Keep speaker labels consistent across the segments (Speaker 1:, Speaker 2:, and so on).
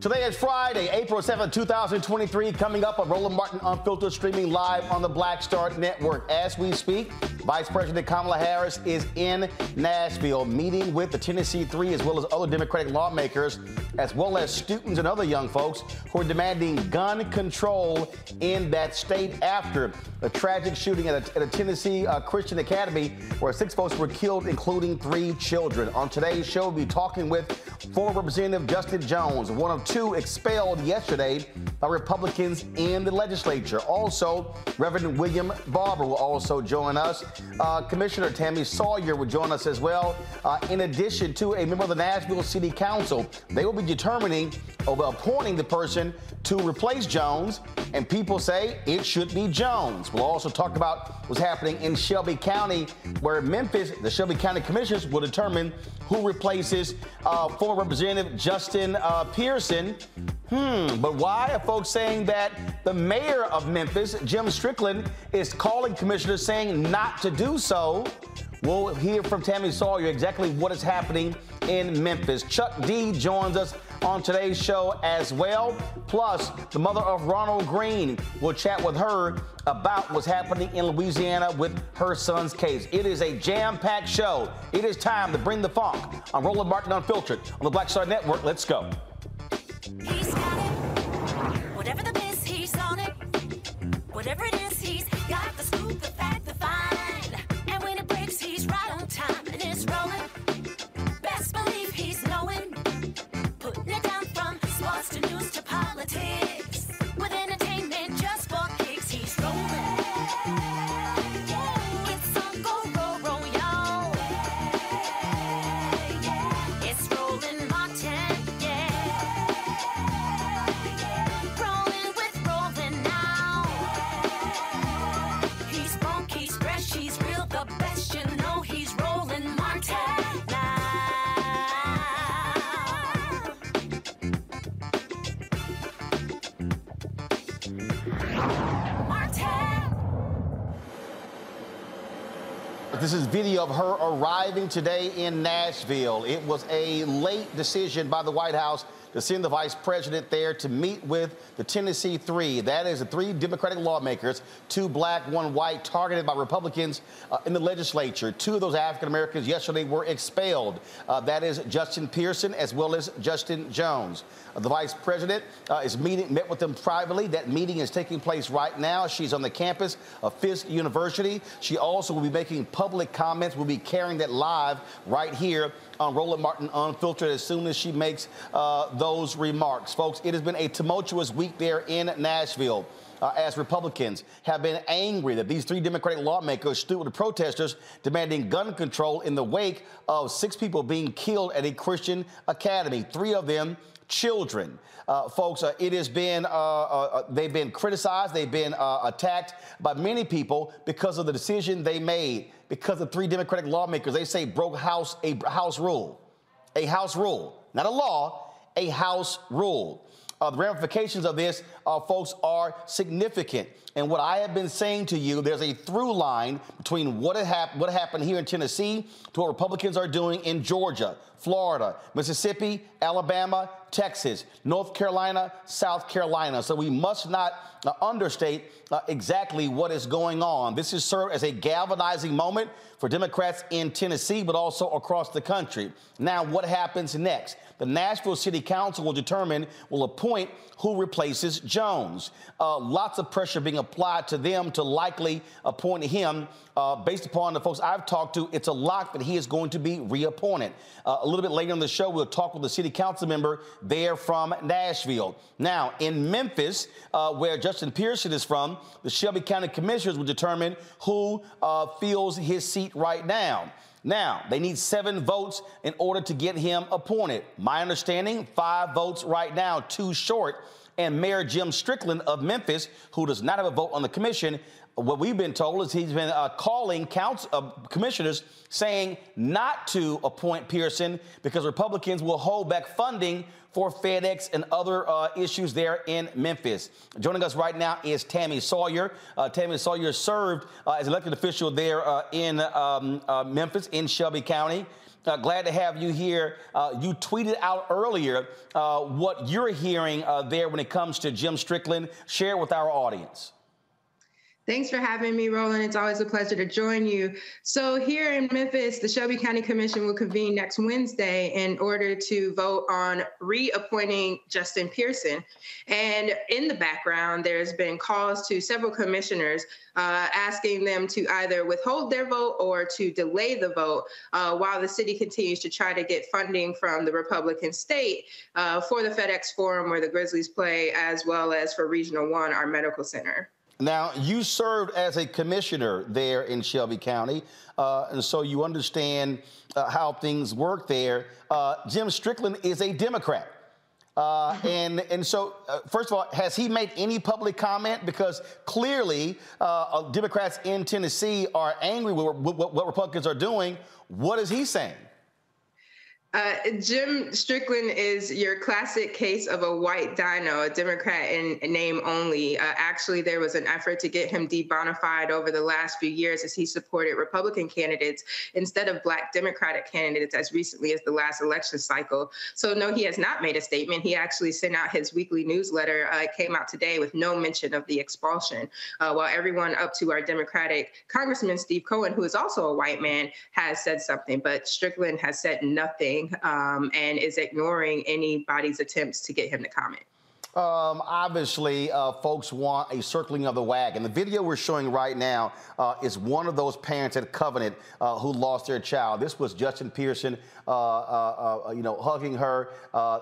Speaker 1: Today is Friday, April 7, 2023. Coming up on Roland Martin Unfiltered, streaming live on the Black Star Network. As we speak, Vice President Kamala Harris is in Nashville meeting with the Tennessee Three as well as other Democratic lawmakers, as well as students and other young folks who are demanding gun control in that state after a tragic shooting at a, at a Tennessee uh, Christian Academy where six folks were killed, including three children. On today's show, we'll be talking with former Representative Justin Jones, one of two expelled yesterday by Republicans in the legislature. Also, Reverend William Barber will also join us. Uh, Commissioner Tami Sawyer will join us as well. Uh, in addition to a member of the Nashville City Council, they will be determining or appointing the person to replace Jones, and people say it should be Jones. We'll also talk about what's happening in Shelby County, where Memphis, the Shelby County Commissioners will determine who replaces uh, former Representative Justin uh, Pearson. Hmm, but why are folks saying that the mayor of Memphis, Jim Strickland, is calling commissioners saying not to do so? We'll hear from Tami Sawyer exactly what is happening in Memphis. Chuck D joins us on today's show as well. Plus, the mother of Ronald Greene will chat with her about what's happening in Louisiana with her son's case. It is a jam packed show. It is time to bring the funk. I'm Roland Martin Unfiltered on the Black Star Network. Let's go.
Speaker 2: Whatever the he's on it. Whatever it is, politics.
Speaker 1: This is video of her arriving today in Nashville. It was a late decision by the White House to send the vice president there to meet with the Tennessee Three. That is the three Democratic lawmakers, two black, one white, targeted by Republicans uh, in the legislature. Two of those African Americans yesterday were expelled. Uh, that is Justin Pearson as well as Justin Jones. Uh, the vice president uh, is meeting, met with them privately. That meeting is taking place right now. She's on the campus of Fisk University. She also will be making public comments. We'll be carrying that live right here on Roland Martin Unfiltered as soon as she makes uh, those remarks. Folks, it has been a tumultuous week there in Nashville. Uh, as Republicans have been angry that these three Democratic lawmakers stood with the protesters demanding gun control in the wake of six people being killed at a Christian academy, three of them children. Uh, folks, uh, it has been, uh, uh they've been criticized, they've been uh, attacked by many people because of the decision they made, because of three Democratic lawmakers, they say broke house, a house rule, a house rule, not a law, a house rule. Uh, the ramifications of this, uh, folks, are significant. And what I have been saying to you, there's a through line between what, hap- what happened here in Tennessee to what Republicans are doing in Georgia, Florida, Mississippi, Alabama, Texas, North Carolina, South Carolina. So we must not uh, understate uh, exactly what is going on. This has served as a galvanizing moment for Democrats in Tennessee, but also across the country. Now, what happens next? The Nashville City Council will determine, will appoint who replaces Jones. Uh, lots of pressure being applied to them to likely appoint him. Uh, based upon the folks I've talked to, it's a lock that he is going to be reappointed. Uh, a little bit later in the show, we'll talk with the city council member there from Nashville. Now, in Memphis, uh, where Justin Pearson is from, the Shelby County Commissioners will determine who uh, fills his seat right now. Now, they need seven votes in order to get him appointed. My understanding, five votes right now, too short. And Mayor Jim Strickland of Memphis, who does not have a vote on the commission, what we've been told is he's been uh, calling council, uh, commissioners saying not to appoint Pearson because Republicans will hold back funding for FedEx and other uh, issues there in Memphis. Joining us right now is Tami Sawyer. Uh, Tami Sawyer served uh, as elected official there uh, in um, Memphis in Shelby County. Uh, glad to have you here. Uh, you tweeted out earlier uh, what you're hearing there when it comes to Jim Strickland. Share with our audience.
Speaker 3: Thanks for having me, Roland. It's always a pleasure to join you. So, here in Memphis, the Shelby County Commission will convene next Wednesday in order to vote on reappointing Justin Pearson. And in the background, there's been calls to several commissioners uh, asking them to either withhold their vote or to delay the vote uh, while the city continues to try to get funding from the Republican state uh, for the FedEx Forum where the Grizzlies play, as well as for Regional One, our medical center.
Speaker 1: Now, you served as a commissioner there in Shelby County, uh, and so you understand uh, how things work there. Uh, Jim Strickland is a Democrat. Uh, and and so, uh, first of all, has he made any public comment? Because clearly, uh, Democrats in Tennessee are angry with what, what Republicans are doing. What is he saying?
Speaker 3: Uh, Jim Strickland is your classic case of a white dino, a Democrat in name only. Uh, actually, there was an effort to get him debonified over the last few years as he supported Republican candidates instead of Black Democratic candidates as recently as the last election cycle. So, no, he has not made a statement. He actually sent out his weekly newsletter. Uh, came out today with no mention of the expulsion, uh, while everyone up to our Democratic Congressman Steve Cohen, who is also a white man, has said something. But Strickland has said nothing um, and is ignoring anybody's attempts to get him to comment.
Speaker 1: Um, obviously, uh, folks want a circling of the wagon. The video we're showing right now uh, is one of those parents at Covenant uh, who lost their child. This was Justin Pearson, uh, uh, uh, you know, hugging her.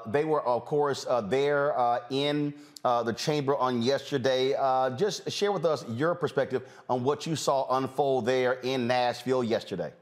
Speaker 1: they were, of course, there in the chamber on yesterday. just share with us your perspective on what you saw unfold there in Nashville yesterday.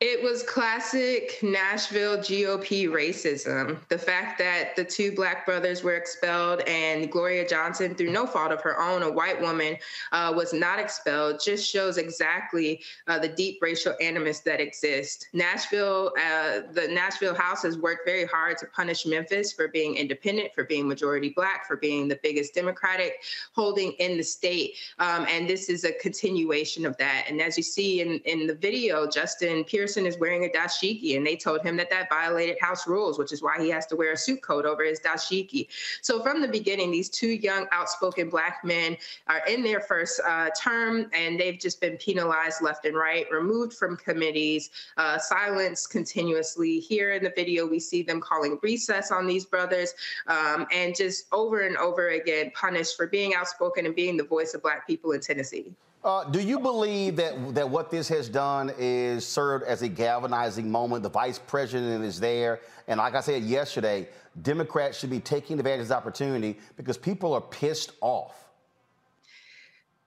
Speaker 3: It was classic Nashville GOP racism. The fact that the two black brothers were expelled and Gloria Johnson, through no fault of her own, a white woman, uh, was not expelled, just shows exactly uh, the deep racial animus that exists. Nashville, uh, the Nashville House has worked very hard to punish Memphis for being independent, for being majority black, for being the biggest Democratic holding in the state. Um, and this is a continuation of that. And as you see in, in the video, Justin Pierce Pearson is wearing a dashiki, and they told him that that violated house rules, which is why he has to wear a suit coat over his dashiki. So from the beginning, these two young, outspoken black men are in their first uh, term, and they've just been penalized left and right, removed from committees, uh, silenced continuously. Here in the video, we see them calling recess on these brothers, um, and just over and over again punished for being outspoken and being the voice of black people in Tennessee.
Speaker 1: Uh, do you believe that that what this has done is served as a galvanizing moment? The vice president is there, and like I said yesterday, Democrats should be taking advantage of this opportunity because people are pissed off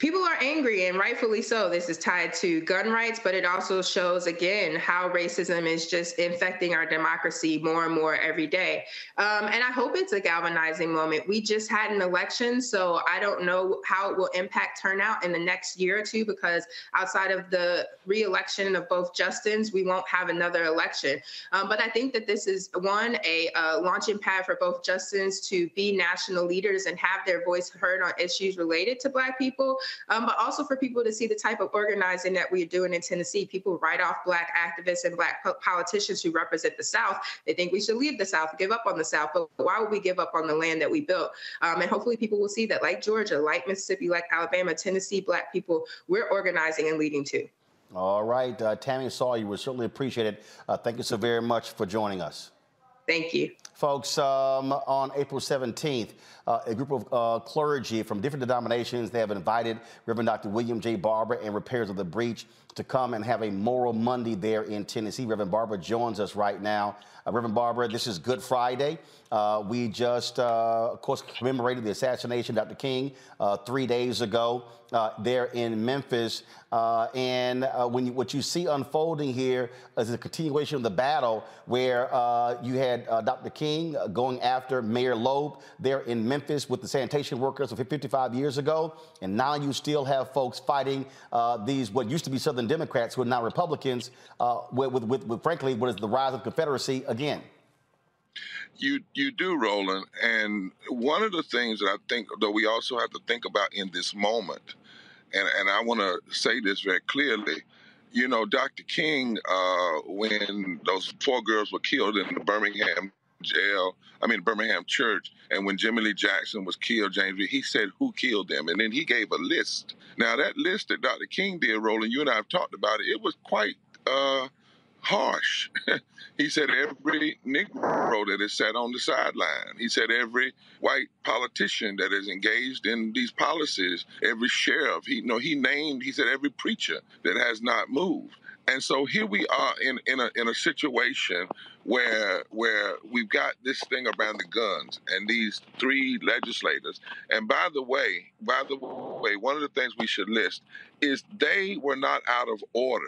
Speaker 3: people are angry and rightfully so. This is tied to gun rights but it also shows again how racism is just infecting our democracy more and more every day. Um, and i hope it's a galvanizing moment. We just had an election so i don't know how it will impact turnout in the next year or two because outside of the reelection of both justins we won't have another election. Um, but i think that this is one a uh, launching pad for both justins to be national leaders and have their voice heard on issues related to black people um, but also for people to see the type of organizing that we're doing in Tennessee. People write off Black activists and Black po- politicians who represent the South. They think we should leave the South, give up on the South. But why would we give up on the land that we built? Um, and hopefully people will see that, like Georgia, like Mississippi, like Alabama, Tennessee, Black people, we're organizing and leading too.
Speaker 1: All right, uh, Tami Sawyer, we certainly appreciate it. Uh, thank you so very much for joining us.
Speaker 3: Thank you.
Speaker 1: Folks, um, on April 17th, uh, a group of uh, clergy from different denominations, they have invited Reverend Dr. William J. Barber and Repairers of the Breach to come and have a Moral Monday there in Tennessee. Reverend Barber joins us right now. Uh, Reverend Barber, this is Good Friday. Uh, we just, uh, of course, commemorated the assassination of Dr. King uh, three days ago there in Memphis. And when you, what you see unfolding here is a continuation of the battle where you had Dr. King going after Mayor Loeb there in Memphis with the sanitation workers 55 years ago. And now you still have folks fighting these, what used to be Southern Democrats who are now Republicans, with, with, with, with, frankly, what is the rise of Confederacy again.
Speaker 4: You you do, Roland. And one of the things that I think that we also have to think about in this moment, and, and I want to say this very clearly, you know, Dr. King, uh, when those four girls were killed in the Birmingham jail, I mean Birmingham church, and when Jimmy Lee Jackson was killed, James, he said who killed them, and then he gave a list. Now that list that Dr. King did, Roland, you and I have talked about it. It was quite. Uh, harsh. he said every Negro that is sat on the sideline. He said every white politician that is engaged in these policies, every sheriff. He you know he named. He said every preacher that has not moved. And so here we are in, in a in a situation where where we've got this thing around the guns and these three legislators. And by the way, by the way, one of the things we should list is they were not out of order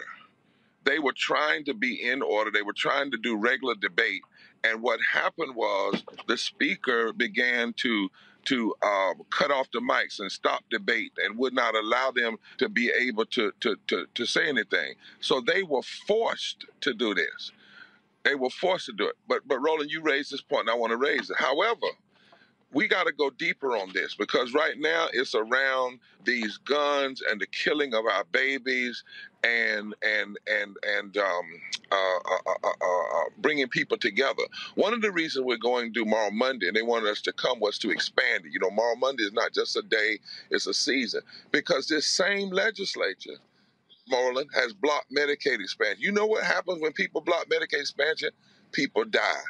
Speaker 4: they were trying to be in order. They were trying to do regular debate. And what happened was the speaker began to to uh, cut off the mics and stop debate and would not allow them to be able to, to, to, to say anything. So they were forced to do this. They were forced to do it. But but Roland, you raised this point, and I want to raise it. However, we got to go deeper on this because right now it's around these guns and the killing of our babies and and and and um, uh uh uh, uh, uh, uh, bringing people together. One of the reasons we're going to do Monday and they wanted us to come was to expand it. You know, Moral Monday is not just a day; it's a season because this same legislature. Moreland has blocked Medicaid expansion. You know what happens when people block Medicaid expansion? People die.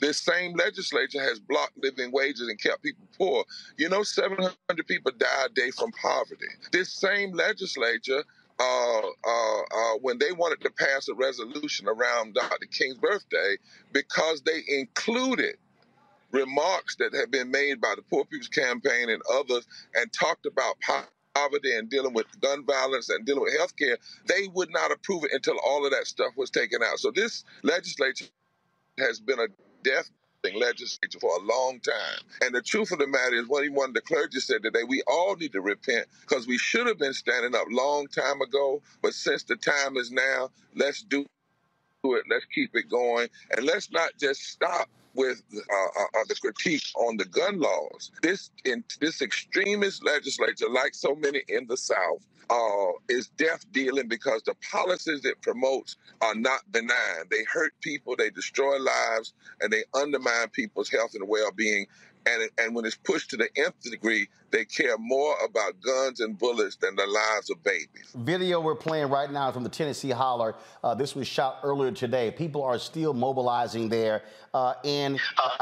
Speaker 4: This same legislature has blocked living wages and kept people poor. You know, 700 people die a day from poverty. This same legislature uh, uh, uh, when they wanted to pass a resolution around Dr. King's birthday because they included remarks that had been made by the Poor People's Campaign and others and talked about poverty and dealing with gun violence and dealing with health care, they would not approve it until all of that stuff was taken out. So this legislature has been a death legislature for a long time. And the truth of the matter is, what one of the clergy said today, we all need to repent because we should have been standing up long time ago. But since the time is now, let's do it. Let's keep it going. And let's not just stop with uh, uh, uh, the critique on the gun laws. This in, this extremist legislature, like so many in the South, uh, is death dealing because the policies it promotes are not benign. They hurt people, they destroy lives, and they undermine people's health and well being. And, and when it's pushed to the nth degree, they care more about guns and bullets than the lives of babies.
Speaker 1: Video we're playing right now from the Tennessee Holler. Uh, this was shot earlier today. People are still mobilizing there. Uh, and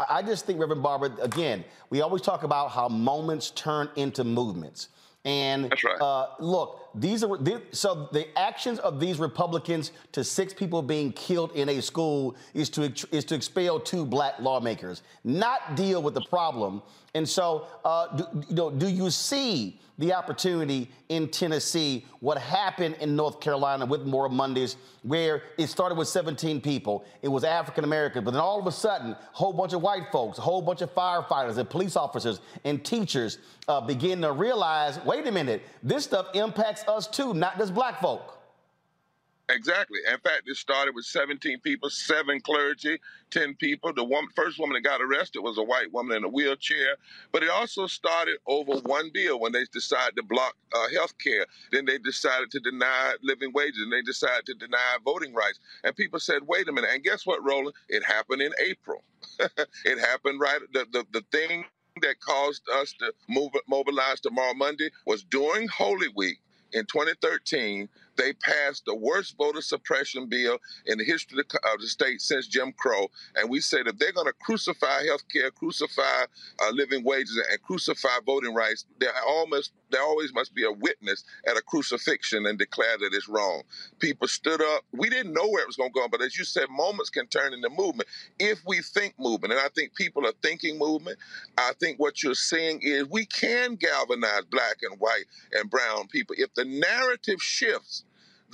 Speaker 1: I just think, Reverend Barber, again, we always talk about how moments turn into movements. And
Speaker 4: right.
Speaker 1: uh, look, these are these, so the actions of these Republicans to six people being killed in a school is to is to expel two black lawmakers, not deal with the problem. And so, uh, do, you know, do you see the opportunity in Tennessee, what happened in North Carolina with Moral Mondays, where it started with 17 people, it was African American, but then all of a sudden, a whole bunch of white folks, a whole bunch of firefighters and police officers and teachers uh, begin to realize, wait a minute, this stuff impacts us too, not just black folk.
Speaker 4: Exactly. In fact, it started with 17 people, seven clergy, 10 people. The first woman that got arrested was a white woman in a wheelchair. But it also started over one bill when they decided to block uh, health care. Then they decided to deny living wages and they decided to deny voting rights. And people said, wait a minute. And guess what, Roland? It happened in April. it happened right. The, the, the thing that caused us to move, mobilize tomorrow Monday was during Holy Week in 2013 they passed the worst voter suppression bill in the history of the state since Jim Crow. And we said if they're going to crucify health care, crucify uh, living wages, and crucify voting rights, there almost there always must be a witness at a crucifixion and declare that it's wrong. People stood up. We didn't know where it was going to go, but as you said, moments can turn into movement if we think movement. And I think people are thinking movement. I think what you're seeing is we can galvanize black and white and brown people if the narrative shifts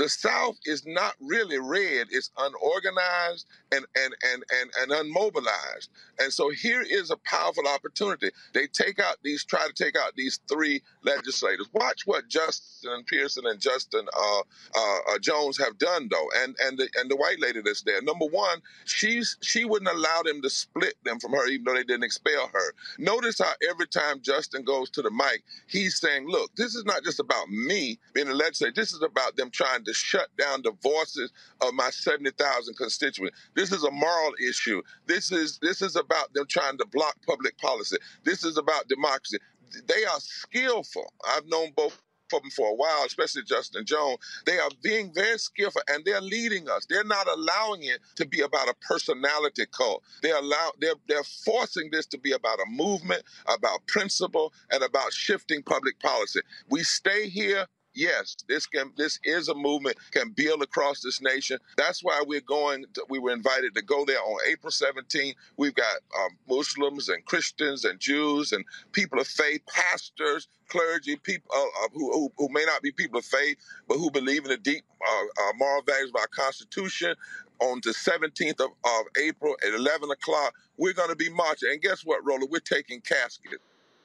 Speaker 4: the South is not really red, it's unorganized and, and, and, and, and unmobilized. And so here is a powerful opportunity. They take out these, try to take out these three legislators. Watch what Justin Pearson and Justin uh, uh, uh, Jones have done, though, and and the, and the white lady that's there. Number one, she's she wouldn't allow them to split them from her, even though they didn't expel her. Notice how every time Justin goes to the mic, he's saying, "Look, this is not just about me being a legislator. This is about them trying to shut down the voices of my seventy thousand constituents. This is a moral issue. This is this is about them trying to block public policy. This is about democracy. They are skillful. I've known both of them for a while, especially Justin Jones. They are being very skillful and they're leading us. They're not allowing it to be about a personality cult. They allow they're they're forcing this to be about a movement, about principle, and about shifting public policy. We stay here yes, this can this is a movement can build across this nation. That's why we're going. To, we were invited to go there on April 17th. We've got um, Muslims and Christians and Jews and people of faith, pastors, clergy, people uh, uh, who, who, who may not be people of faith, but who believe in the deep uh, uh moral values of our Constitution. On the 17th of, of April at 11 o'clock, we're going to be marching. And guess what, Roller? We're taking caskets.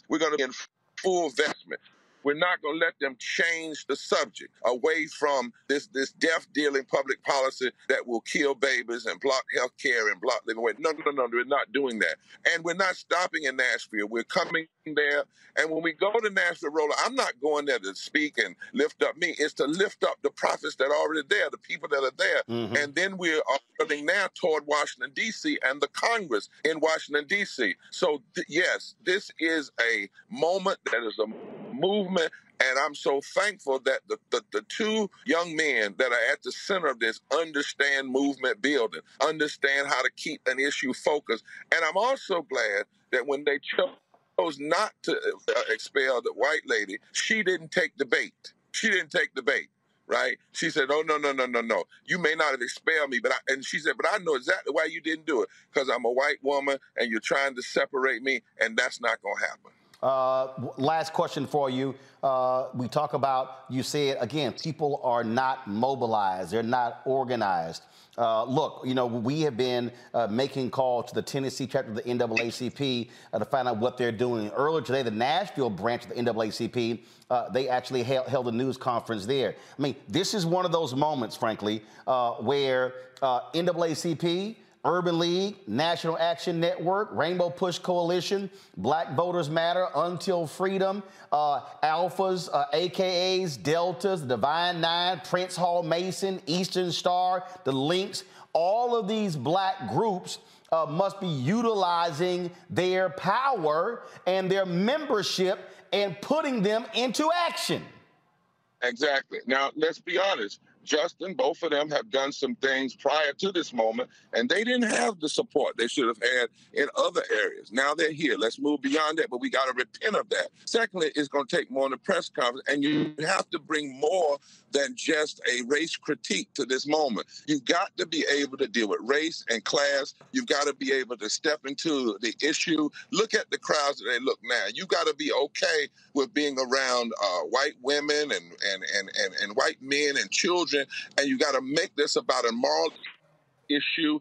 Speaker 4: We're going to be in full vestment. We're not going to let them change the subject away from this this death dealing public policy that will kill babies and block health care and block living wage. No, no, no, we're not doing that. And we're not stopping in Nashville. We're coming there. And when we go to Nashville Roller, I'm not going there to speak and lift up me. It's to lift up the prophets that are already there, the people that are there. Mm-hmm. And then we're running now toward Washington, D.C. and the Congress in Washington, D.C. So, th- yes, this is a moment that is a movement. And I'm so thankful that the, the, the, two young men that are at the center of this understand movement building, understand how to keep an issue focused. And I'm also glad that when they chose not to uh, expel the white lady, she didn't take the bait. She didn't take the bait right? She said, "Oh no, no, no, no, no. You may not have expelled me, but I," and she said, "But I know exactly why you didn't do it because I'm a white woman and you're trying to separate me, and that's not going to happen."
Speaker 1: Uh, last question for you. Uh, we talk about, you said again, people are not mobilized, they're not organized. Uh, look, you know, we have been uh, making calls to the Tennessee chapter of the NAACP uh, to find out what they're doing. Earlier today, the Nashville branch of the NAACP, uh, they actually held, held, a news conference there. I mean, this is one of those moments, frankly, where NAACP, Urban League, National Action Network, Rainbow Push Coalition, Black Voters Matter, Until Freedom, uh, Alphas, uh, AKAs, Deltas, Divine Nine, Prince Hall Mason, Eastern Star, the Links, all of these black groups uh, must be utilizing their power and their membership and putting them into action.
Speaker 4: Exactly. Now, let's be honest Justin, both of them have done some things prior to this moment, and they didn't have the support they should have had in other areas. Now they're here. Let's move beyond that, but we got to repent of that. Secondly, it's going to take more in the press conference, and you have to bring more than just a race critique to this moment. You've got to be able to deal with race and class. You've got to be able to step into the issue. Look at the crowds that they look now. You got to be okay with being around uh, white women and, and, and, and, and white men and children, and you got to make this about a moral issue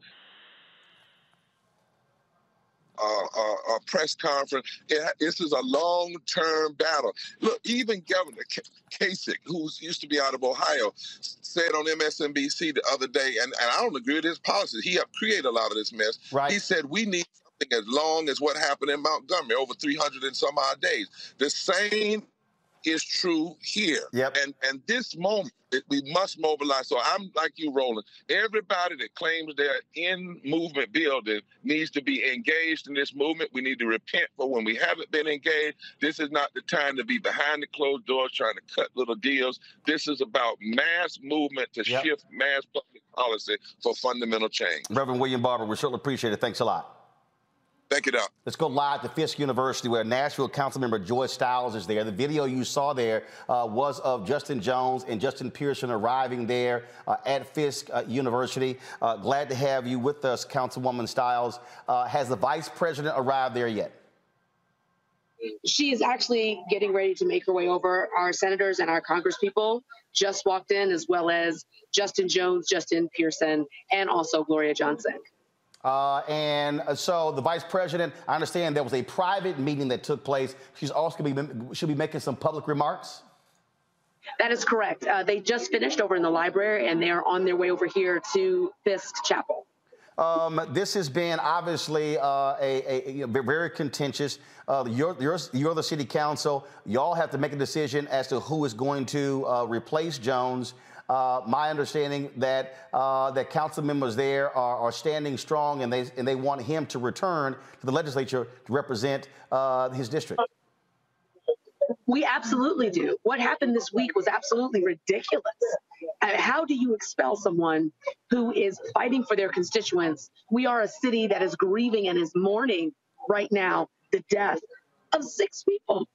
Speaker 4: uh, uh, a press conference. It, this is a long term battle. Look, even Governor Kasich, who used to be out of Ohio, said on MSNBC the other day, and, and I don't agree with his policies. He helped create a lot of this mess.
Speaker 1: Right.
Speaker 4: He said we need something as long as what happened in Montgomery, over 300 and some odd days. The same is true here.
Speaker 1: Yep.
Speaker 4: And and this moment we must mobilize. So I'm like you, Roland. Everybody that claims they're in movement building needs to be engaged in this movement. We need to repent for when we haven't been engaged. This is not the time to be behind the closed doors trying to cut little deals. This is about mass movement to
Speaker 1: Yep.
Speaker 4: shift mass public policy for fundamental change.
Speaker 1: Reverend William Barber, we certainly appreciate it. Thanks a lot.
Speaker 4: Thank you, Doc.
Speaker 1: Let's go live to Fisk University, where Nashville Councilmember Joy Styles is there. The video you saw there uh, was of Justin Jones and Justin Pearson arriving there uh, at Fisk uh, University. Uh, glad to have you with us, Councilwoman Styles. Uh, has the Vice President arrived there yet?
Speaker 5: she is actually getting ready to make her way over. Our senators and our congresspeople just walked in, as well as Justin Jones, Justin Pearson, and also Gloria Johnson.
Speaker 1: Uh, and uh, so the vice president, I understand there was a private meeting that took place. She's also going to be should be making some public remarks.
Speaker 5: That is correct. Uh, they just finished over in the library, and they are on their way over here to Fisk Chapel.
Speaker 1: Um, this has been obviously uh, a, a, you know, very contentious. Uh, you're, you're, you're the city council. Y'all have to make a decision as to who is going to uh, replace Jones. Uh, my understanding that uh, that council members there are, are standing strong and they and they want him to return to the legislature to represent uh, his district.
Speaker 5: We absolutely do. What happened this week was absolutely ridiculous. Uh, How do you expel someone who is fighting for their constituents? We are a city that is grieving and is mourning right now the death of six people.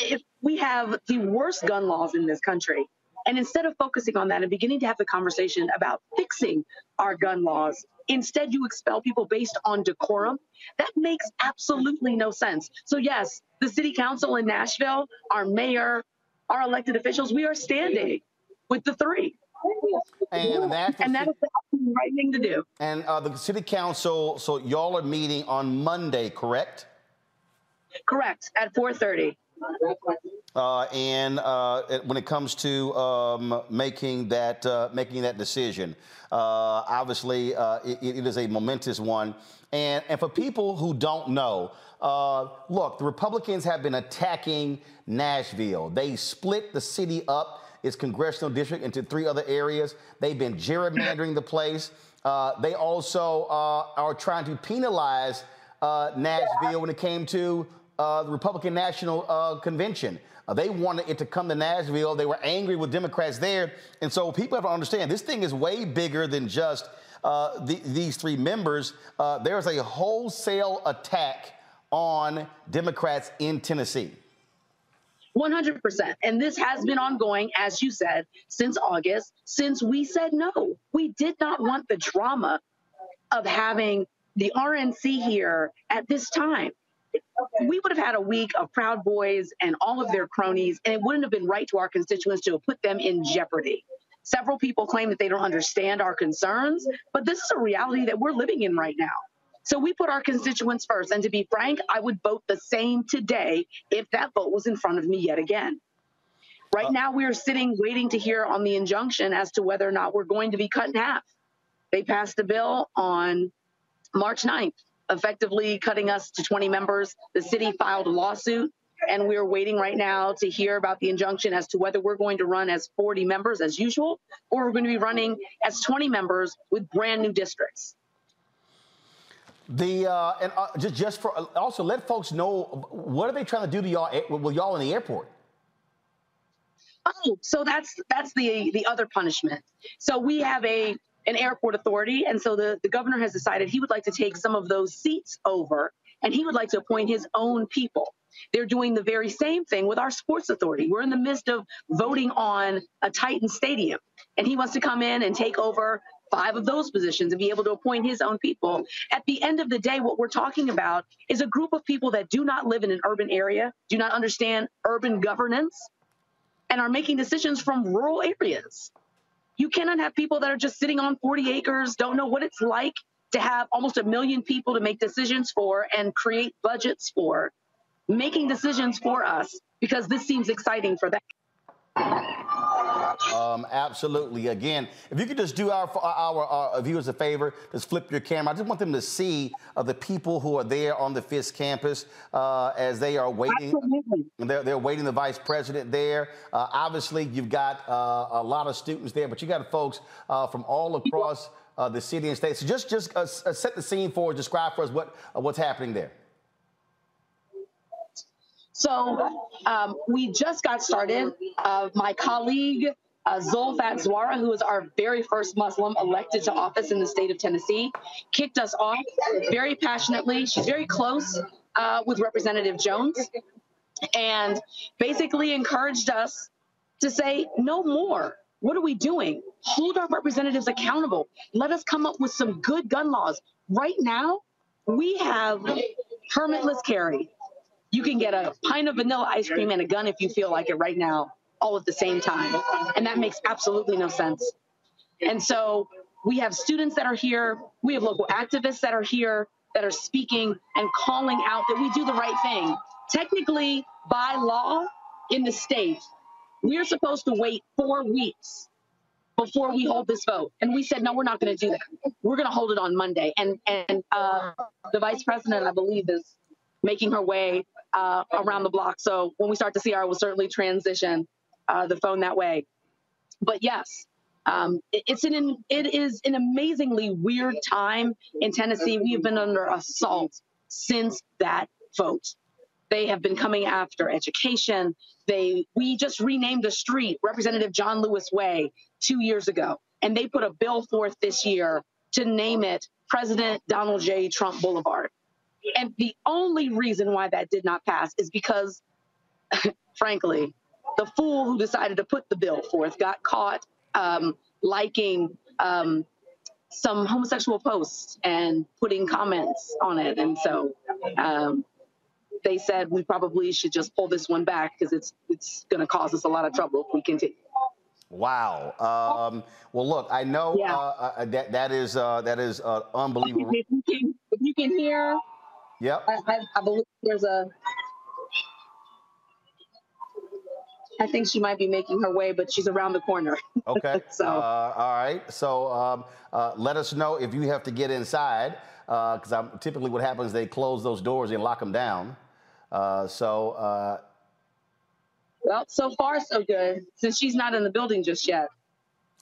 Speaker 5: If we have the worst gun laws in this country, and instead of focusing on that and beginning to have the conversation about fixing our gun laws, instead you expel people based on decorum, that makes absolutely no sense. So, yes, the city council in Nashville, our mayor, our elected officials, we are standing with the three.
Speaker 1: And that,
Speaker 5: And that is the right thing to do.
Speaker 1: and uh, the city council. So y'all are meeting on Monday, correct?
Speaker 5: Correct. At 4:30.
Speaker 1: Uh, and uh, when it comes to um, making that uh, making that decision, uh, obviously uh, it, it is a momentous one. And and for people who don't know, uh, look, the Republicans have been attacking Nashville. They split the city up, its congressional district, into three other areas. They've been gerrymandering the place. They also are trying to penalize Nashville when it came to the Republican National Convention. Uh, they wanted it to come to Nashville. They were angry with Democrats there. And so people have to understand this thing is way bigger than just uh, the, these three members. Uh, there's a wholesale attack on Democrats in Tennessee.
Speaker 5: 100%. And this has been ongoing, as you said, since August, since we said no. We did not want the drama of having the RNC here at this time. We would have had a week of Proud Boys and all of their cronies, and it wouldn't have been right to our constituents to have put them in jeopardy. Several people claim that they don't understand our concerns, but this is a reality that we're living in right now. So we put our constituents first. And to be frank, I would vote the same today if that vote was in front of me yet again. Right uh, now, we are sitting waiting to hear on the injunction as to whether or not we're going to be cut in half. They passed a bill on March 9th, effectively cutting us to 20 members. The city filed a lawsuit, and we're waiting right now to hear about the injunction as to whether we're going to run as 40 members as usual, or we're going to be running as 20 members with brand new districts.
Speaker 1: The uh, and uh, just just for also let folks know what are they trying to do to y'all with y'all in the airport?
Speaker 5: Oh, so that's that's the the other punishment. So we have a an airport authority, and so the, the governor has decided he would like to take some of those seats over, and he would like to appoint his own people. They're doing the very same thing with our sports authority. We're in the midst of voting on a Titan Stadium, and he wants to come in and take over five of those positions and be able to appoint his own people. At the end of the day, what we're talking about is a group of people that do not live in an urban area, do not understand urban governance, and are making decisions from rural areas. You cannot have people that are just sitting on 40 acres, don't know what it's like to have almost a million people to make decisions for and create budgets for, making decisions for us because this seems exciting for them.
Speaker 1: Um, absolutely. Again, if you could just do our, our, our viewers a favor, just flip your camera. I just want them to see uh, the people who are there on the Fisk campus uh, as they are waiting.
Speaker 5: Absolutely.
Speaker 1: They're, they're waiting the vice president there. Uh, obviously, you've got uh, a lot of students there, but you got folks uh, from all across uh, the city and state. So just just set the scene for us. Describe for us what what's happening there.
Speaker 5: So um, we just got started. Uh, my colleague uh, Zulfat Suara, who was our very first Muslim elected to office in the state of Tennessee, kicked us off very passionately. She's very close uh, with Representative Jones and basically encouraged us to say, no more. What are we doing? Hold our representatives accountable. Let us come up with some good gun laws. Right now, we have permitless carry. You can get a pint of vanilla ice cream and a gun if you feel like it right now all at the same time. And that makes absolutely no sense. And so we have students that are here, we have local activists that are here that are speaking and calling out that we do the right thing. Technically, by law in the state, we are supposed to wait four weeks before we hold this vote. And we said, no, we're not going to do that. We're going to hold it on Monday. And and uh, the vice president, I believe, is making her way uh, around the block. So when we start to see her, we'll certainly transition uh, the phone that way. But yes, um, it, it's an it is an amazingly weird time in Tennessee. We have been under assault since that vote. They have been coming after education. They we just renamed the street Representative John Lewis Way two years ago, and they put a bill forth this year to name it President Donald J. Trump Boulevard. And the only reason why that did not pass is because, frankly, the fool who decided to put the bill forth got caught um, liking um, some homosexual posts and putting comments on it. And so um, they said we probably should just pull this one back because it's it's going to cause us a lot of trouble if we continue.
Speaker 1: Wow. Um, well, look, I know
Speaker 5: Yeah.
Speaker 1: uh, uh, that that is uh, that is uh, unbelievable.
Speaker 5: If you can, if you can hear,
Speaker 1: Yep.
Speaker 5: I, I, I believe there's a. I think she might be making her way, but she's around the corner.
Speaker 1: Okay.
Speaker 5: So-
Speaker 1: uh, all right. So um, uh, let us know if you have to get inside, because I'm typically what happens they close those doors and lock them down. Uh, so uh,
Speaker 5: Well, so far so good. Since she's not in the building just yet,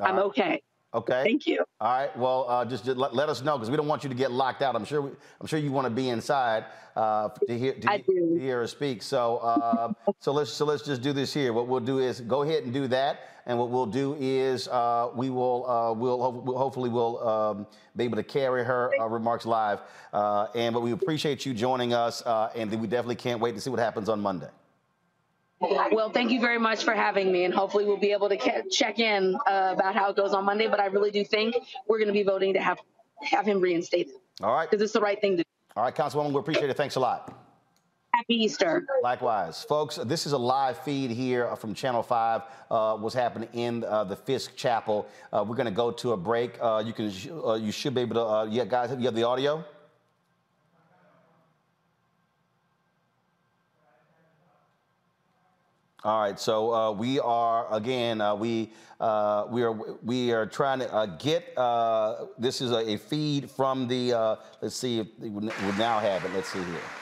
Speaker 5: I'm
Speaker 1: right.
Speaker 5: okay.
Speaker 1: Okay.
Speaker 5: Thank you.
Speaker 1: All right. Well, uh, just, just let, let us know because we don't want you to get locked out. I'm sure. We, I'm sure you want to be inside uh, to hear to, to hear her speak. So, uh, so let's so let's just do this here. What we'll do is go ahead and do that, and what we'll do is uh, we will uh, we'll, ho- hopefully we'll um, be able to carry her uh, remarks live. Uh, and but we appreciate you joining us, uh, and we definitely can't wait to see what happens on Monday.
Speaker 5: Well, thank you very much for having me, and hopefully we'll be able to ca- check in uh, about how it goes on Monday. But I really do think we're going to be voting to have have him reinstated
Speaker 1: All right.
Speaker 5: because it's the right thing to do.
Speaker 1: All right, Councilwoman, we appreciate it. Thanks a lot.
Speaker 5: Happy Easter.
Speaker 1: Likewise, folks, this is a live feed here from Channel 5. Uh, what's happening in uh, the Fisk Chapel. Uh, we're going to go to a break. Uh, you can, uh, you should be able to. Uh, yeah, guys, you have the audio. All right, so uh, we are again. Uh, we uh, we are we are trying to uh, get. Uh, this is a, a feed from the. Uh, let's see if we now have it. Let's see here.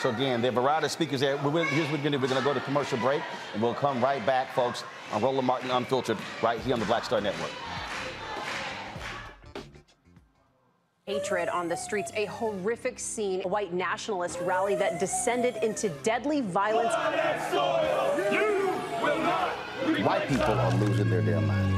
Speaker 1: So again, there are a variety of speakers there. We're, here's what we're going to do. We're going to go to commercial break, and we'll come right back, folks, on Roland Martin Unfiltered, right here on the Black Star Network.
Speaker 6: Hatred on the streets, a horrific scene, a white nationalist rally that descended into deadly violence.
Speaker 1: Soil, White people are losing their damn minds.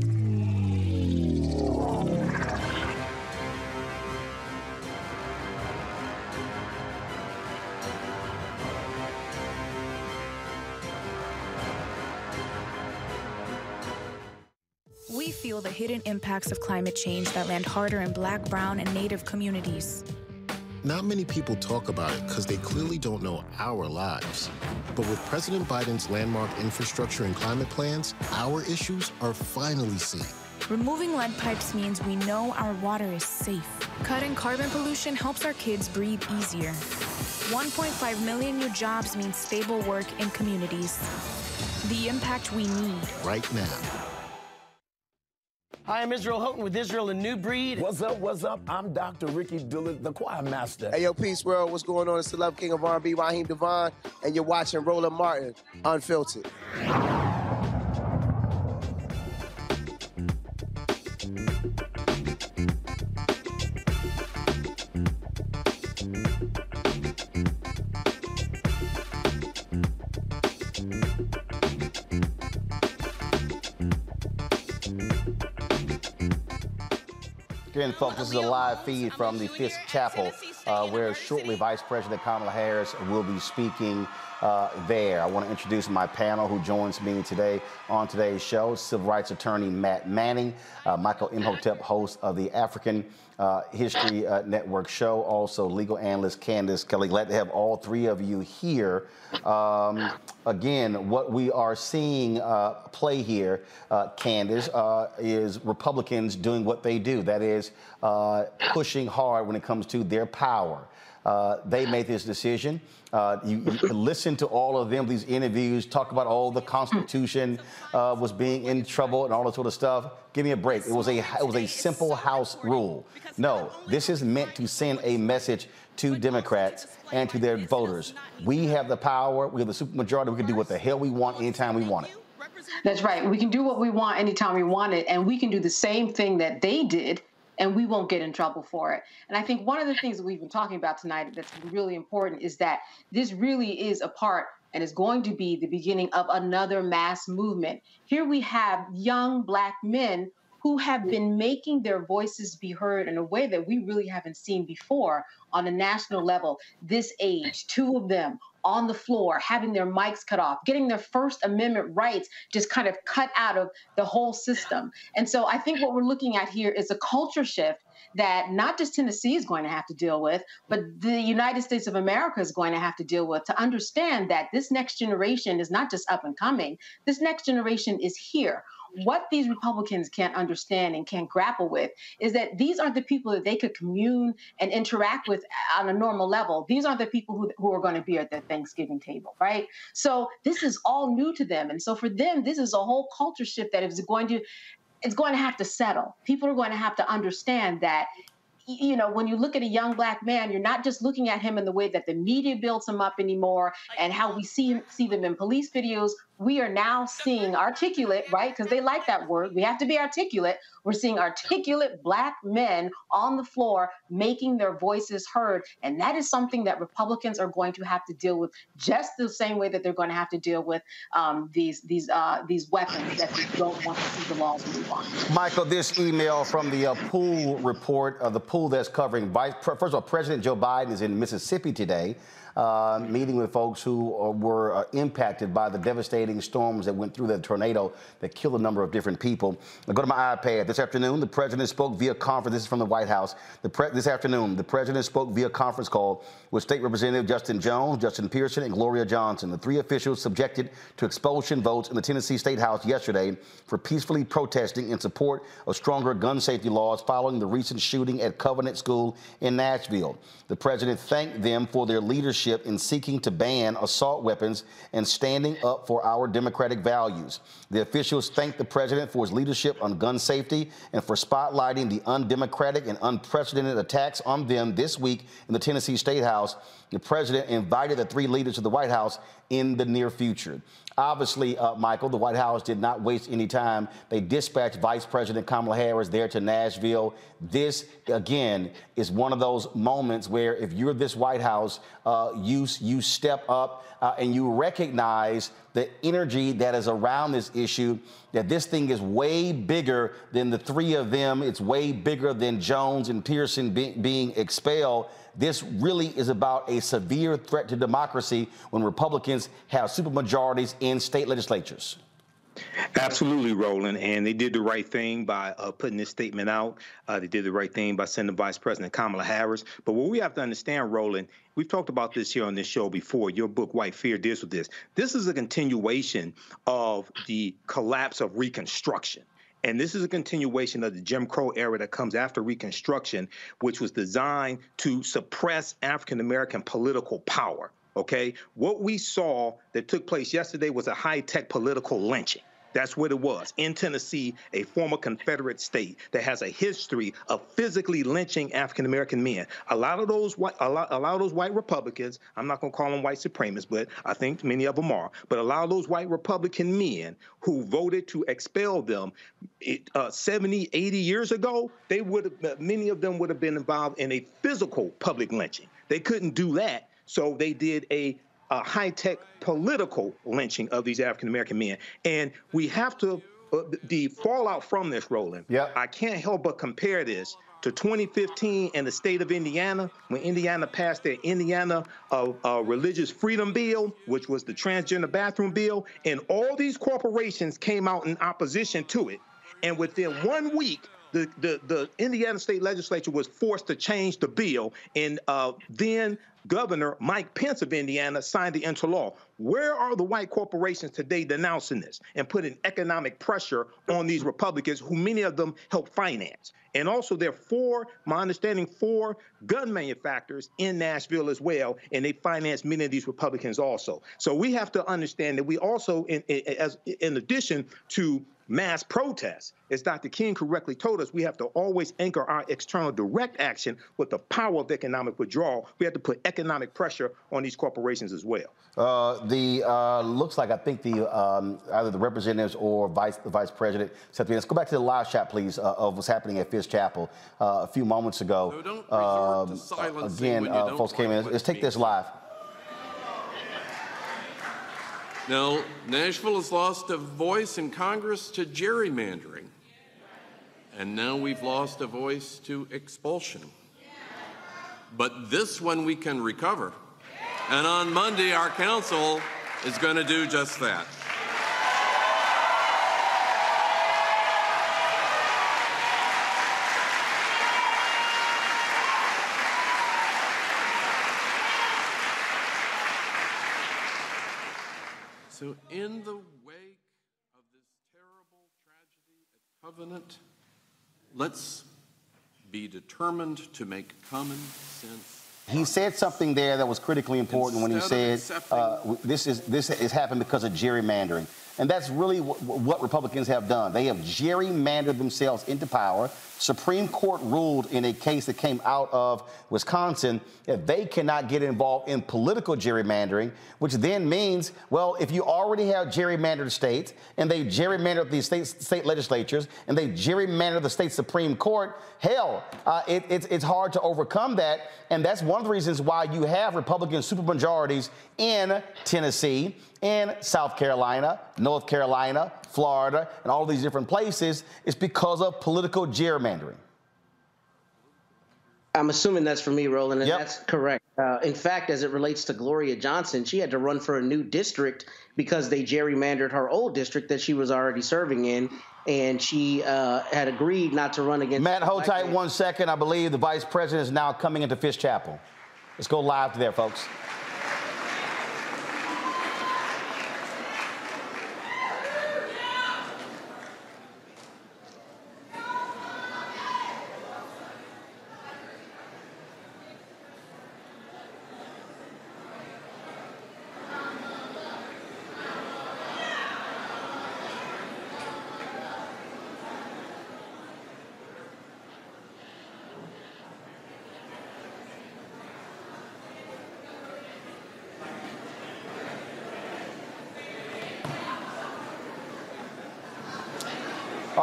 Speaker 7: Feel the hidden impacts of climate change that land harder in black, brown, and native communities.
Speaker 8: Not many people talk about it because they clearly don't know our lives. But with President Biden's landmark infrastructure and climate plans, our issues are finally seen.
Speaker 7: Removing lead pipes means we know our water is safe. Cutting carbon pollution helps our kids breathe easier. 1.5 million new jobs means stable work in communities. The impact we need
Speaker 8: right now.
Speaker 9: Hi, I'm Israel Houghton with Israel A New Breed.
Speaker 10: What's up, what's up? I'm Dr. Ricky Dillard, the choir master.
Speaker 11: Hey, yo, Peace World, what's going on? It's the Love King of R&B, Raheem DeVaughn, and you're watching Roland Martin, Unfiltered.
Speaker 1: Again, folks, this is a live feed from the Fisk Chapel, uh, where shortly Vice President Kamala Harris will be speaking uh, there. I want to introduce my panel who joins me today on today's show. Civil rights attorney Matt Manning, uh, Michael Imhotep, host of the African uh, History uh, Network show, also legal analyst Candace Kelly. Glad to have all three of you here. Um, again, what we are seeing uh, play here, uh, Candace, is Republicans doing what they do. That is pushing hard when it comes to their power. Uh, they made this decision. Uh, you, you listen to all of them, these interviews, talk about all the Constitution uh, was being in trouble and all that sort of stuff. Give me a break. It was a it was a simple House rule. No, this is meant to send a message to Democrats and to their voters. We have the power. We have the supermajority. We can do what the hell we want anytime we want it.
Speaker 12: That's right. We can do what we want anytime we want it, and we can do the same thing that they did and we won't get in trouble for it. And I think one of the things that we've been talking about tonight that's really important is that this really is a part and is going to be the beginning of another mass movement. Here we have young black men who have been making their voices be heard in a way that we really haven't seen before on a national level. This age, two of them on the floor, having their mics cut off, getting their First Amendment rights just kind of cut out of the whole system. And so I think what we're looking at here is a culture shift that not just Tennessee is going to have to deal with, but the United States of America is going to have to deal with to understand that this next generation is not just up and coming, this next generation is here what these Republicans can't understand and can't grapple with is that these aren't the people that they could commune and interact with on a normal level. These aren't the people who, who are going to be at the Thanksgiving table, right? So this is all new to them. And so for them, this is a whole culture shift that is going to it's going to have to settle. People are going to have to understand that you know, when you look at a young black man, you're not just looking at him in the way that the media builds him up anymore and how we see see them in police videos we are now seeing articulate, right? Because they like that word. We have to be articulate. We're seeing articulate black men on the floor making their voices heard. And that is something that Republicans are going to have to deal with just the same way that they're going to have to deal with um, these these uh, these weapons that they don't want to see the laws move on.
Speaker 1: Michael, this email from the uh, pool report, uh, the pool that's covering vice. First of all, President Joe Biden is in Mississippi today uh, meeting with folks who uh, were uh, impacted by the devastating storms that went through the tornado that killed a number of different people. I go to my iPad. This afternoon, the president spoke via conference. This is from the White House. this afternoon, the president spoke via conference call with State Representative Justin Jones, Justin Pearson, and Gloria Johnson. The three officials subjected to expulsion votes in the Tennessee State House yesterday for peacefully protesting in support of stronger gun safety laws following the recent shooting at Covenant School in Nashville. The president thanked them for their leadership in seeking to ban assault weapons and standing up for our democratic values. The officials thanked the president for his leadership on gun safety and for spotlighting the undemocratic and unprecedented attacks on them this week in the Tennessee State House House, the president invited the three leaders to the White House in the near future. Obviously, uh, Michael, the White House did not waste any time. They dispatched Vice President Kamala Harris there to Nashville. This, again, is one of those moments where if you're this White House, uh, you, you step up uh, and you recognize the energy that is around this issue, that this thing is way bigger than the three of them. It's way bigger than Jones and Pearson be- being expelled. This really is about a severe threat to democracy when Republicans have supermajorities in state legislatures.
Speaker 13: Absolutely, Roland. And they did the right thing by uh, putting this statement out. Uh, they did the right thing by sending Vice President Kamala Harris. But what we have to understand, Roland, we've talked about this here on this show before. Your book, White Fear, deals with this. This is a continuation of the collapse of Reconstruction. And this is a continuation of the Jim Crow era that comes after Reconstruction, which was designed to suppress African American political power. Okay. What we saw that took place yesterday was a high tech political lynching. That's what it was in Tennessee, a former Confederate state that has a history of physically lynching African American men. A lot of those white, a lot, a lot of those white Republicans, I'm not going to call them white supremacists, but I think many of them are. But a lot of those white Republican men who voted to expel them it, uh, 70, 80 years ago, they would have, many of them would have been involved in a physical public lynching. They couldn't do that, so they did a, a high tech political lynching of these African American men. And we have to, uh, the fallout from this, Roland,
Speaker 1: yeah.
Speaker 13: I can't help but compare this to 2015 and the state of Indiana, when Indiana passed their Indiana uh, uh, Religious Freedom Bill, which was the transgender bathroom bill, and all these corporations came out in opposition to it. And within one week, the, the, the Indiana state legislature was forced to change the bill, and uh, then Governor Mike Pence of Indiana signed it into law. Where are the white corporations today denouncing this and putting economic pressure on these Republicans, who many of them help finance? And also, there are four, my understanding, four gun manufacturers in Nashville as well, and they finance many of these Republicans also. So we have to understand that we also, in, in, as, in addition to mass protests, as Dr. King correctly told us, we have to always anchor our external direct action with the power of economic withdrawal. We have to put economic pressure on these corporations as well.
Speaker 1: Uh, the uh, looks like I think the um, either the representatives or vice the vice president said, "Let's go back to the live chat, please, uh, of what's happening at Fisk Chapel uh, a few moments ago."
Speaker 14: So don't resort to
Speaker 1: Um, again,
Speaker 14: when you
Speaker 1: uh,
Speaker 14: don't
Speaker 1: folks came in. Let's take this live.
Speaker 14: Now, Nashville has lost a voice in Congress to gerrymandering. And now we've lost a voice to expulsion. But this one we can recover. And on Monday, our council is going to do just that. In the wake of this terrible tragedy at Covenant, let's be determined to make common sense.
Speaker 1: He said something there that was critically important when he said uh, this is this has happened because of gerrymandering, and that's really what Republicans have done. They have gerrymandered themselves into power. Supreme Court ruled in a case that came out of Wisconsin that they cannot get involved in political gerrymandering, which then means, well, if you already have gerrymandered states and they gerrymandered the state, state legislatures and they gerrymandered the state Supreme Court, hell, uh, it, it's, it's hard to overcome that. And that's one of the reasons why you have Republican supermajorities in Tennessee, in South Carolina, North Carolina, Florida, and all these different places is because of political gerrymandering.
Speaker 15: I'm assuming that's for me, Roland, and that's correct. Uh, in fact, as it relates to Gloria Johnson, she had to run for a new district because they gerrymandered her old district that she was already serving in, and she uh, had agreed not to run against.
Speaker 1: Matt, hold tight one second. I believe the vice president is now coming into Fisk Chapel. Let's go live to there, folks.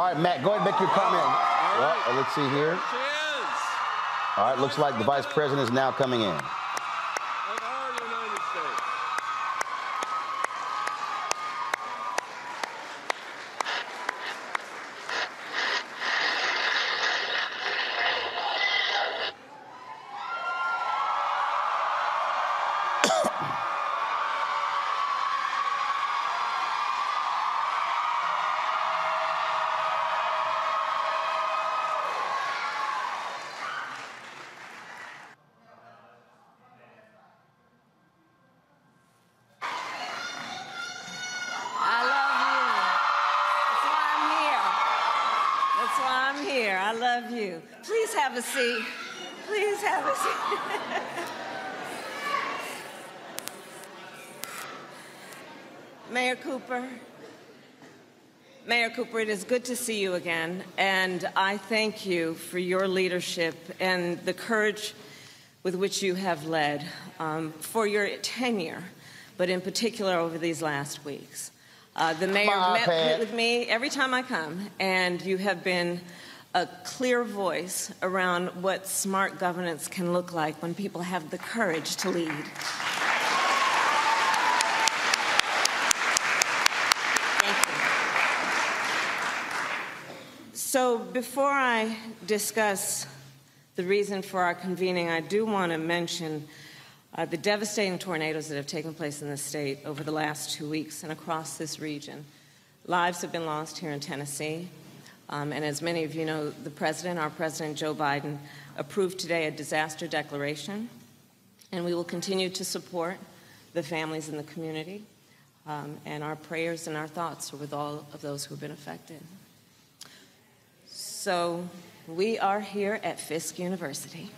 Speaker 1: All right, Matt, go ahead and make your comment. Well, uh, let's see here. All right, looks like the vice president is now coming in.
Speaker 16: I love you. That's why I'm here. That's why I'm here. I love you. Please have a seat. Please have a seat. Mayor Cooper, Mayor Cooper, it is good to see you again, and I thank you for your leadership and the courage with which you have led, um, for your tenure, but in particular over these last weeks. Uh, the mayor
Speaker 17: My
Speaker 16: met
Speaker 17: iPad.
Speaker 16: with me every time I come, and you have been a clear voice around what smart governance can look like when people have the courage to lead. So, before I discuss the reason for our convening, I do want to mention uh, the devastating tornadoes that have taken place in the state over the last two weeks and across this region. Lives have been lost here in Tennessee. Um, and as many of you know, the president, our president Joe Biden, approved today a disaster declaration. And we will continue to support the families in the community. Um, and our prayers and our thoughts are with all of those who have been affected. So we are here at Fisk University.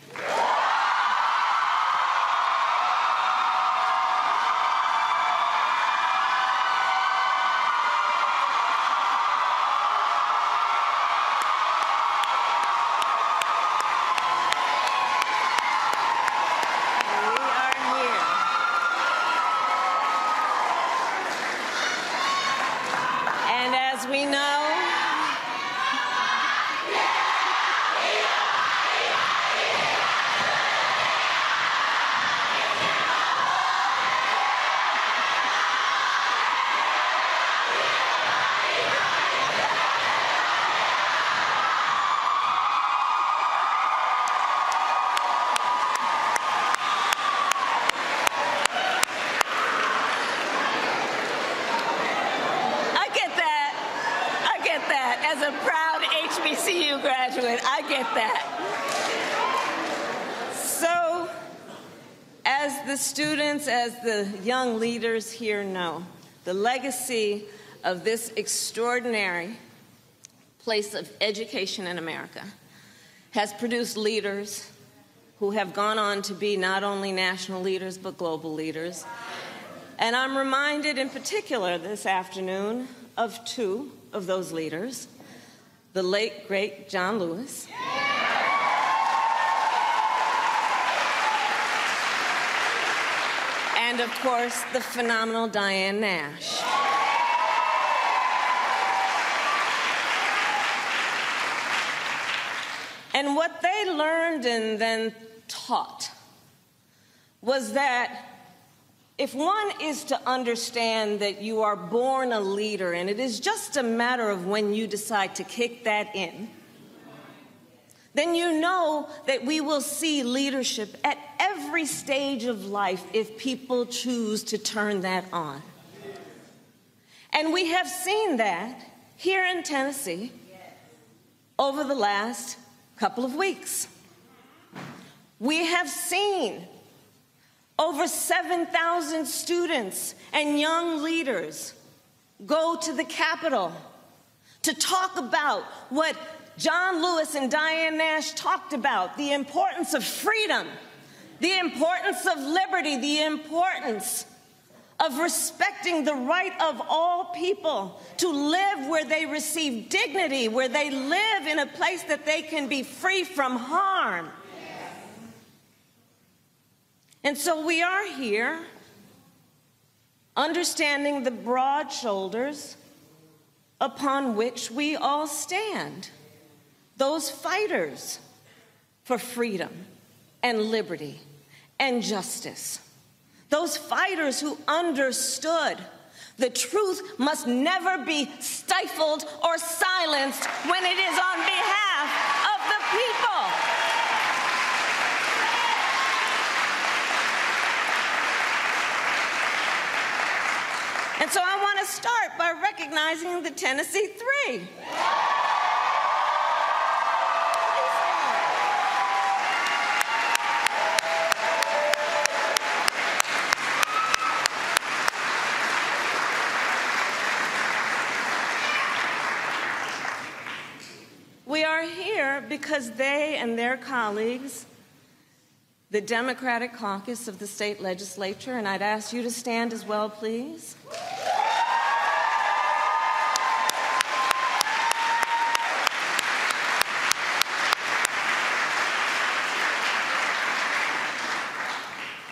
Speaker 16: Students, as the young leaders here know, the legacy of this extraordinary place of education in America has produced leaders who have gone on to be not only national leaders but global leaders. And I'm reminded in particular this afternoon of two of those leaders the late, great John Lewis. and of course, the phenomenal Diane Nash. And what they learned and then taught was that if one is to understand that you are born a leader and it is just a matter of when you decide to kick that in, then you know that we will see leadership at every stage of life if people choose to turn that on. And we have seen that here in Tennessee over the last couple of weeks. We have seen over 7,000 students and young leaders go to the Capitol to talk about what John Lewis and Diane Nash talked about the importance of freedom, the importance of liberty, the importance of respecting the right of all people to live where they receive dignity, where they live in a place that they can be free from harm. And so we are here understanding the broad shoulders upon which we all stand those fighters for freedom and liberty and justice, those fighters who understood the truth must never be stifled or silenced when it is on behalf of the people. And so I want to start by recognizing the Tennessee Three. We are here because they and their colleagues, the Democratic caucus of the state legislature, and I'd ask you to stand as well, please.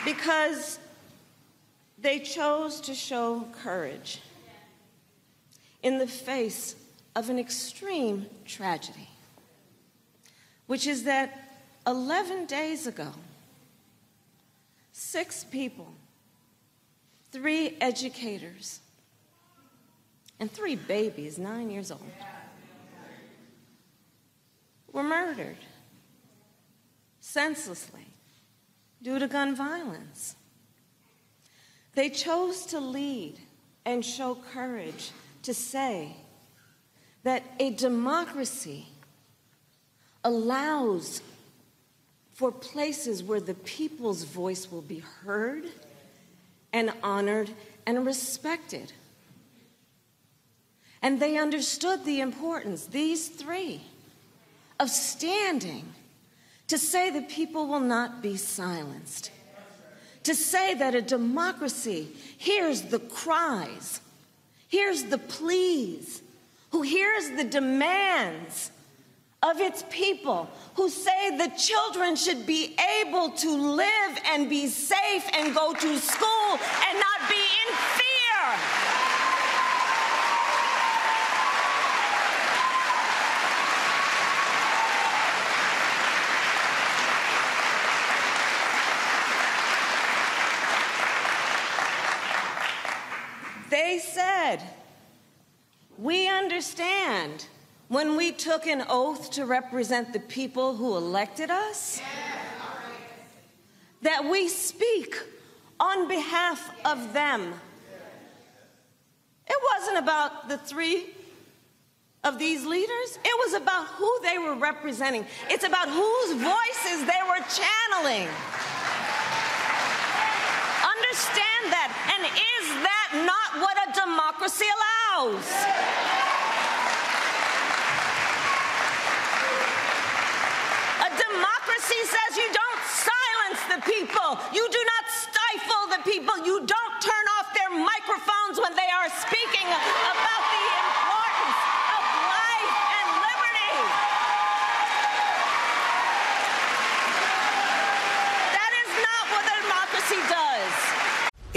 Speaker 16: Because they chose to show courage in the face of an extreme tragedy which is that 11 days ago, six people, three educators, and three babies, nine years old, were murdered. Senselessly. Due to gun violence. They chose to lead and show courage to say that a democracy allows for places where the people's voice will be heard and honored and respected. And they understood the importance, these three, of standing to say that people will not be silenced, to say that a democracy hears the cries, hears the pleas, who hears the demands of its people, who say the children should be able to live and be safe and go to school and not be in fear. They said, We understand when we took an oath to represent the people who elected us that we speak on behalf of them. It wasn't about the three of these leaders, it was about who they were representing, it's about whose voices they were channeling. Understand that. And is that not what a democracy allows? Democracy says you don't silence the people. You do not stifle the people. You don't turn off their microphones when they are speaking about the importance of life and liberty. That is not what a democracy does.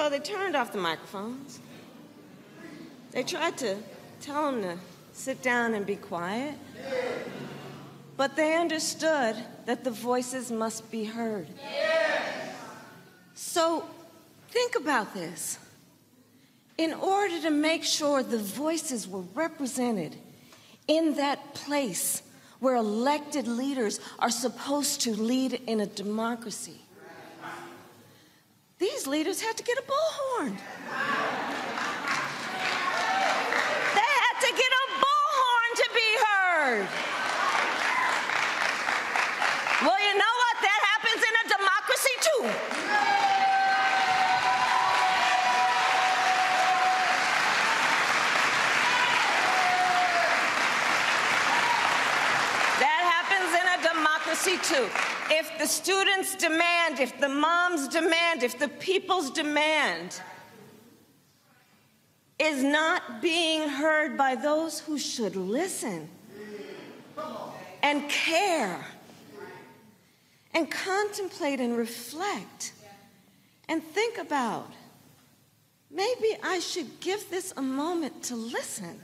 Speaker 16: So they turned off the microphones. They tried to tell them to sit down and be quiet. But they understood that the voices must be heard. So think about this. In order to make sure the voices were represented in that place where elected leaders are supposed to lead in a democracy. These leaders had to get a bullhorn. They had to get a bullhorn to be heard. Well, you know what? That happens in a democracy too. That happens in a democracy too. If the students if the moms demand, if the people's demand is not being heard by those who should listen and care and contemplate and reflect and think about maybe I should give this a moment to listen.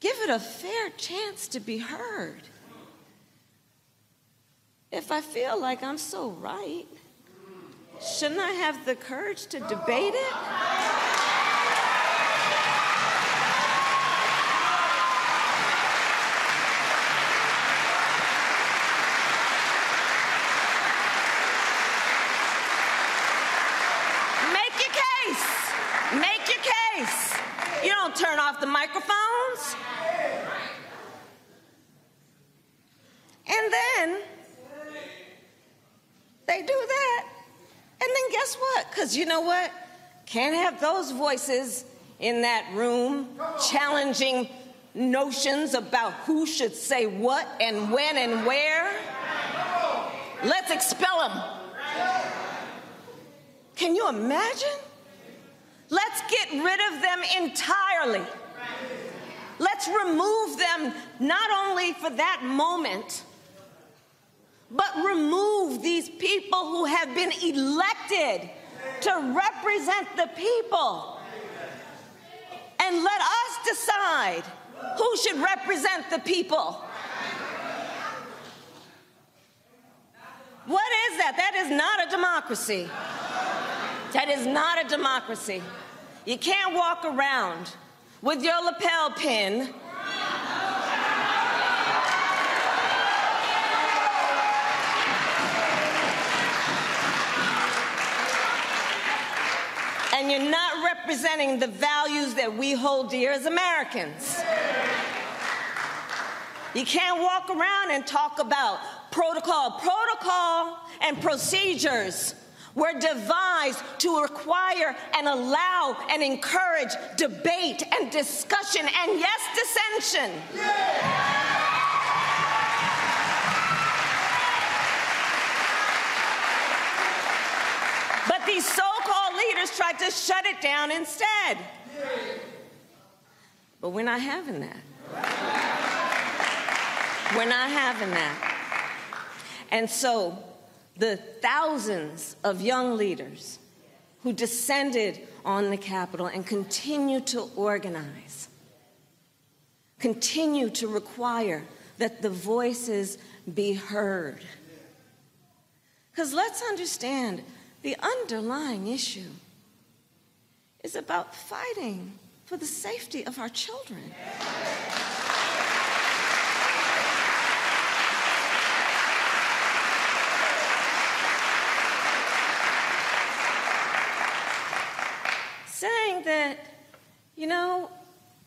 Speaker 16: Give it a fair chance to be heard. If I feel like I'm so right, shouldn't I have the courage to debate it? Make your case. Make your case. You don't turn off the microphones. And then they do that. And then guess what? Because you know what? Can't have those voices in that room challenging notions about who should say what and when and where. Let's expel them. Can you imagine? Let's get rid of them entirely. Let's remove them not only for that moment, but remove these people who have been elected to represent the people. And let us decide who should represent the people. What is that? That is not a democracy. That is not a democracy. You can't walk around with your lapel pin and you're not representing the values that we hold dear as Americans. You can't walk around and talk about protocol. Protocol and procedures were devised to require and allow and encourage debate and discussion and, yes, dissension. But these so tried to shut it down instead. But we're not having that. We're not having that. And so the thousands of young leaders who descended on the Capitol and continue to organize, continue to require that the voices be heard. Because let's understand the underlying issue is about fighting for the safety of our children. Saying that, you know,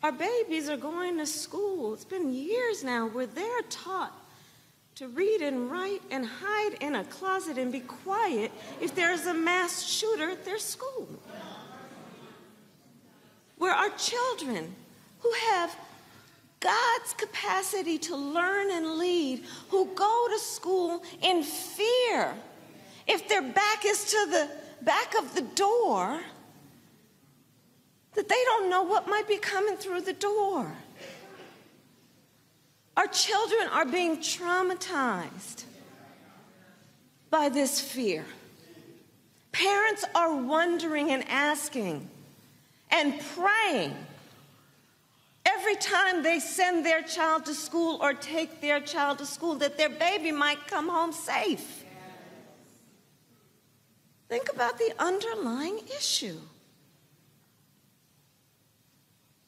Speaker 16: our babies are going to school. It's been years now where they're taught to read and write and hide in a closet and be quiet if there's a mass shooter at their school. Where our children who have God's capacity to learn and lead, who go to school in fear, if their back is to the back of the door, that they don't know what might be coming through the door. Our children are being traumatized by this fear. Parents are wondering and asking and praying every time they send their child to school or take their child to school that their baby might come home safe. Think about the underlying issue.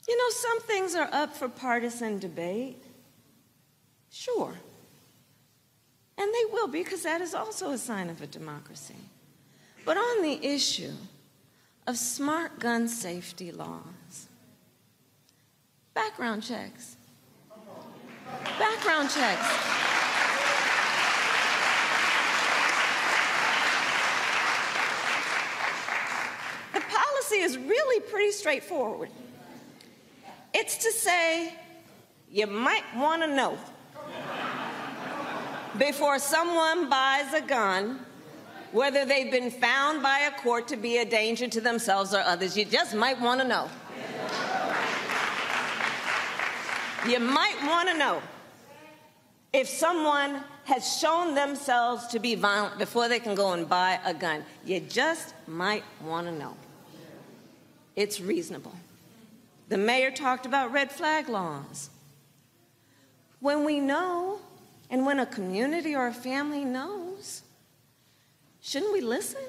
Speaker 16: You know, some things are up for partisan debate. Sure. And they will, be, because that is also a sign of a democracy. But on the issue of smart gun safety laws, background checks, background checks. The policy is really pretty straightforward. It's to say, you might want to know before someone buys a gun whether they've been found by a court to be a danger to themselves or others. You just might want to know. You might want to know if someone has shown themselves to be violent before they can go and buy a gun. You just might want to know. It's reasonable. The mayor talked about red flag laws. When we know, and when a community or a family knows, shouldn't we listen?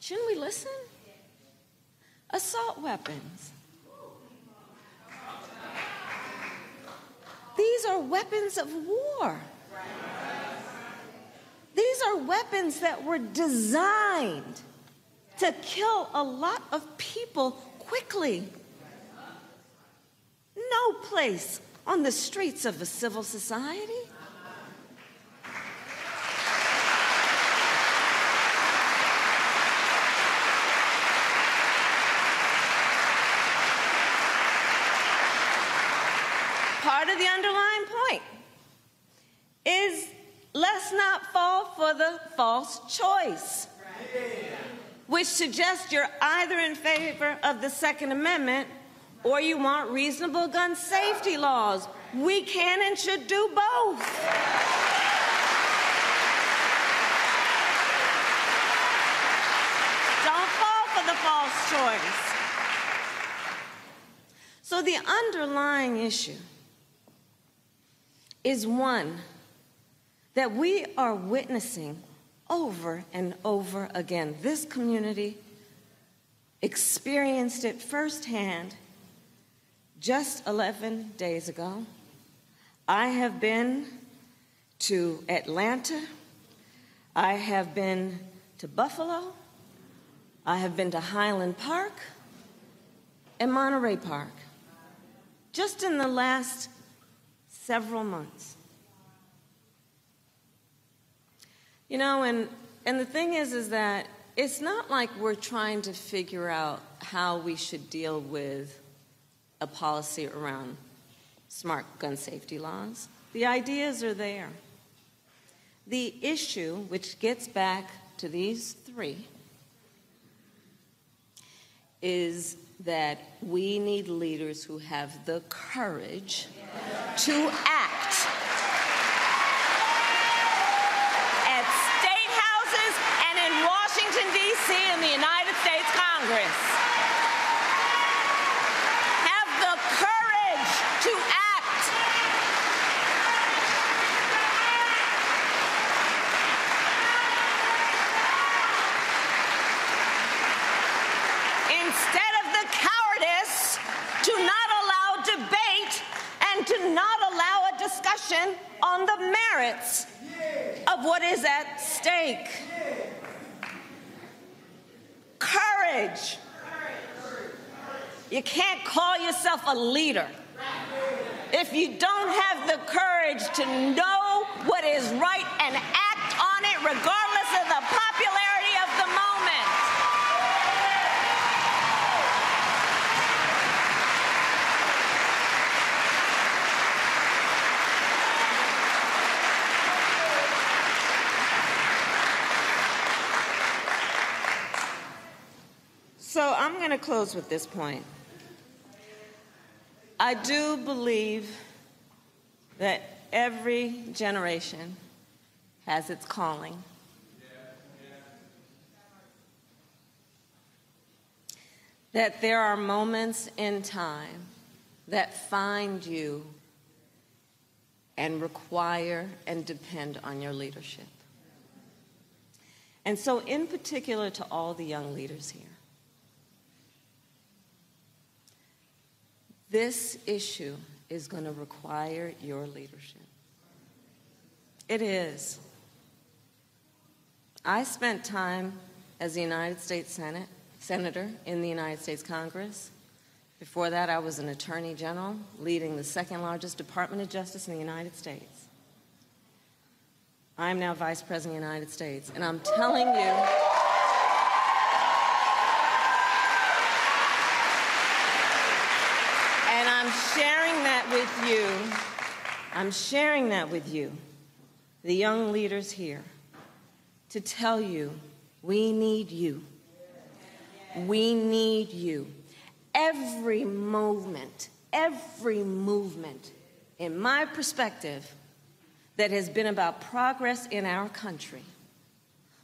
Speaker 16: Shouldn't we listen? Assault weapons. These are weapons of war. These are weapons that were designed to kill a lot of people quickly. No place on the streets of a civil society. Part of the underlying point is let's not fall for the false choice which suggests you're either in favor of the Second Amendment or you want reasonable gun safety laws. We can and should do both. Don't fall for the false choice. So, the underlying issue is one that we are witnessing over and over again. This community experienced it firsthand just 11 days ago. I have been to Atlanta. I have been to Buffalo. I have been to Highland Park and Monterey Park just in the last several months. You know, and, and the thing is, is that it's not like we're trying to figure out how we should deal with a policy around smart gun safety laws. The ideas are there. The issue, which gets back to these three, is that we need leaders who have the courage to act at state houses and in D.C., in the United States Congress. Have the courage to act. Instead of the cowardice to not allow debate and to not allow a discussion on the merits of what is at stake. Courage. You can't call yourself a leader if you don't have the courage to know what is right and act on it regardless of the popularity of the moment. So I'm going to close with this point. I do believe that every generation has its calling. That there are moments in time that find you and require and depend on your leadership. And so, in particular, to all the young leaders here, this issue is going to require your leadership. It is. I spent time as a United States Senate senator in the United States Congress. Before that, I was an attorney general leading the second largest Department of Justice in the United States. I'm now vice president of the United States, and I'm telling you. And I'm sharing that with you. I'm sharing that with you, the young leaders here, to tell you we need you. We need you. Every movement, every movement, in my perspective, that has been about progress in our country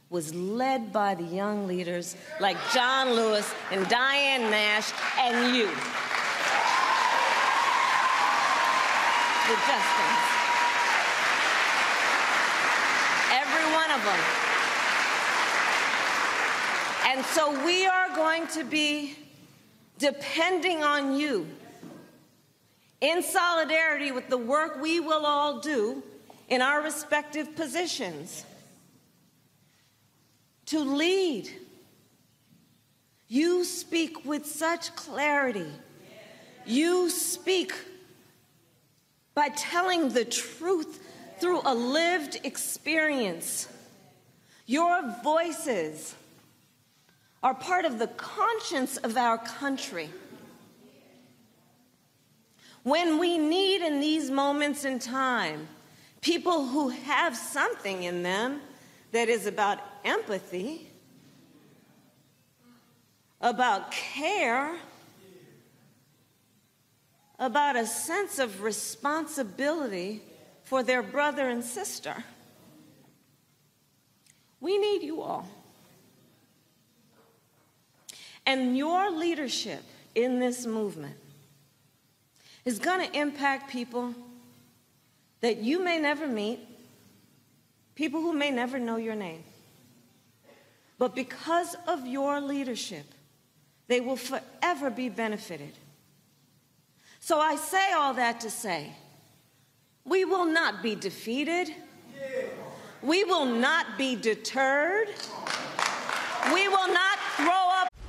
Speaker 16: was led by the young leaders like John Lewis and Diane Nash and you. The Justins. Every one of them. And so we are going to be depending on you in solidarity with the work we will all do in our respective positions to lead. You speak with such clarity. You speak by telling the truth through a lived experience. Your voices are part of the conscience of our country. When we need in these moments in time people who have something in them that is about empathy, about care, about a sense of responsibility for their brother and sister. We need you all. And your leadership in this movement is going to impact people that you may never meet, people who may never know your name. But because of your leadership, they will forever be benefited. So I say all that to say, we will not be defeated. We will not be deterred. We will not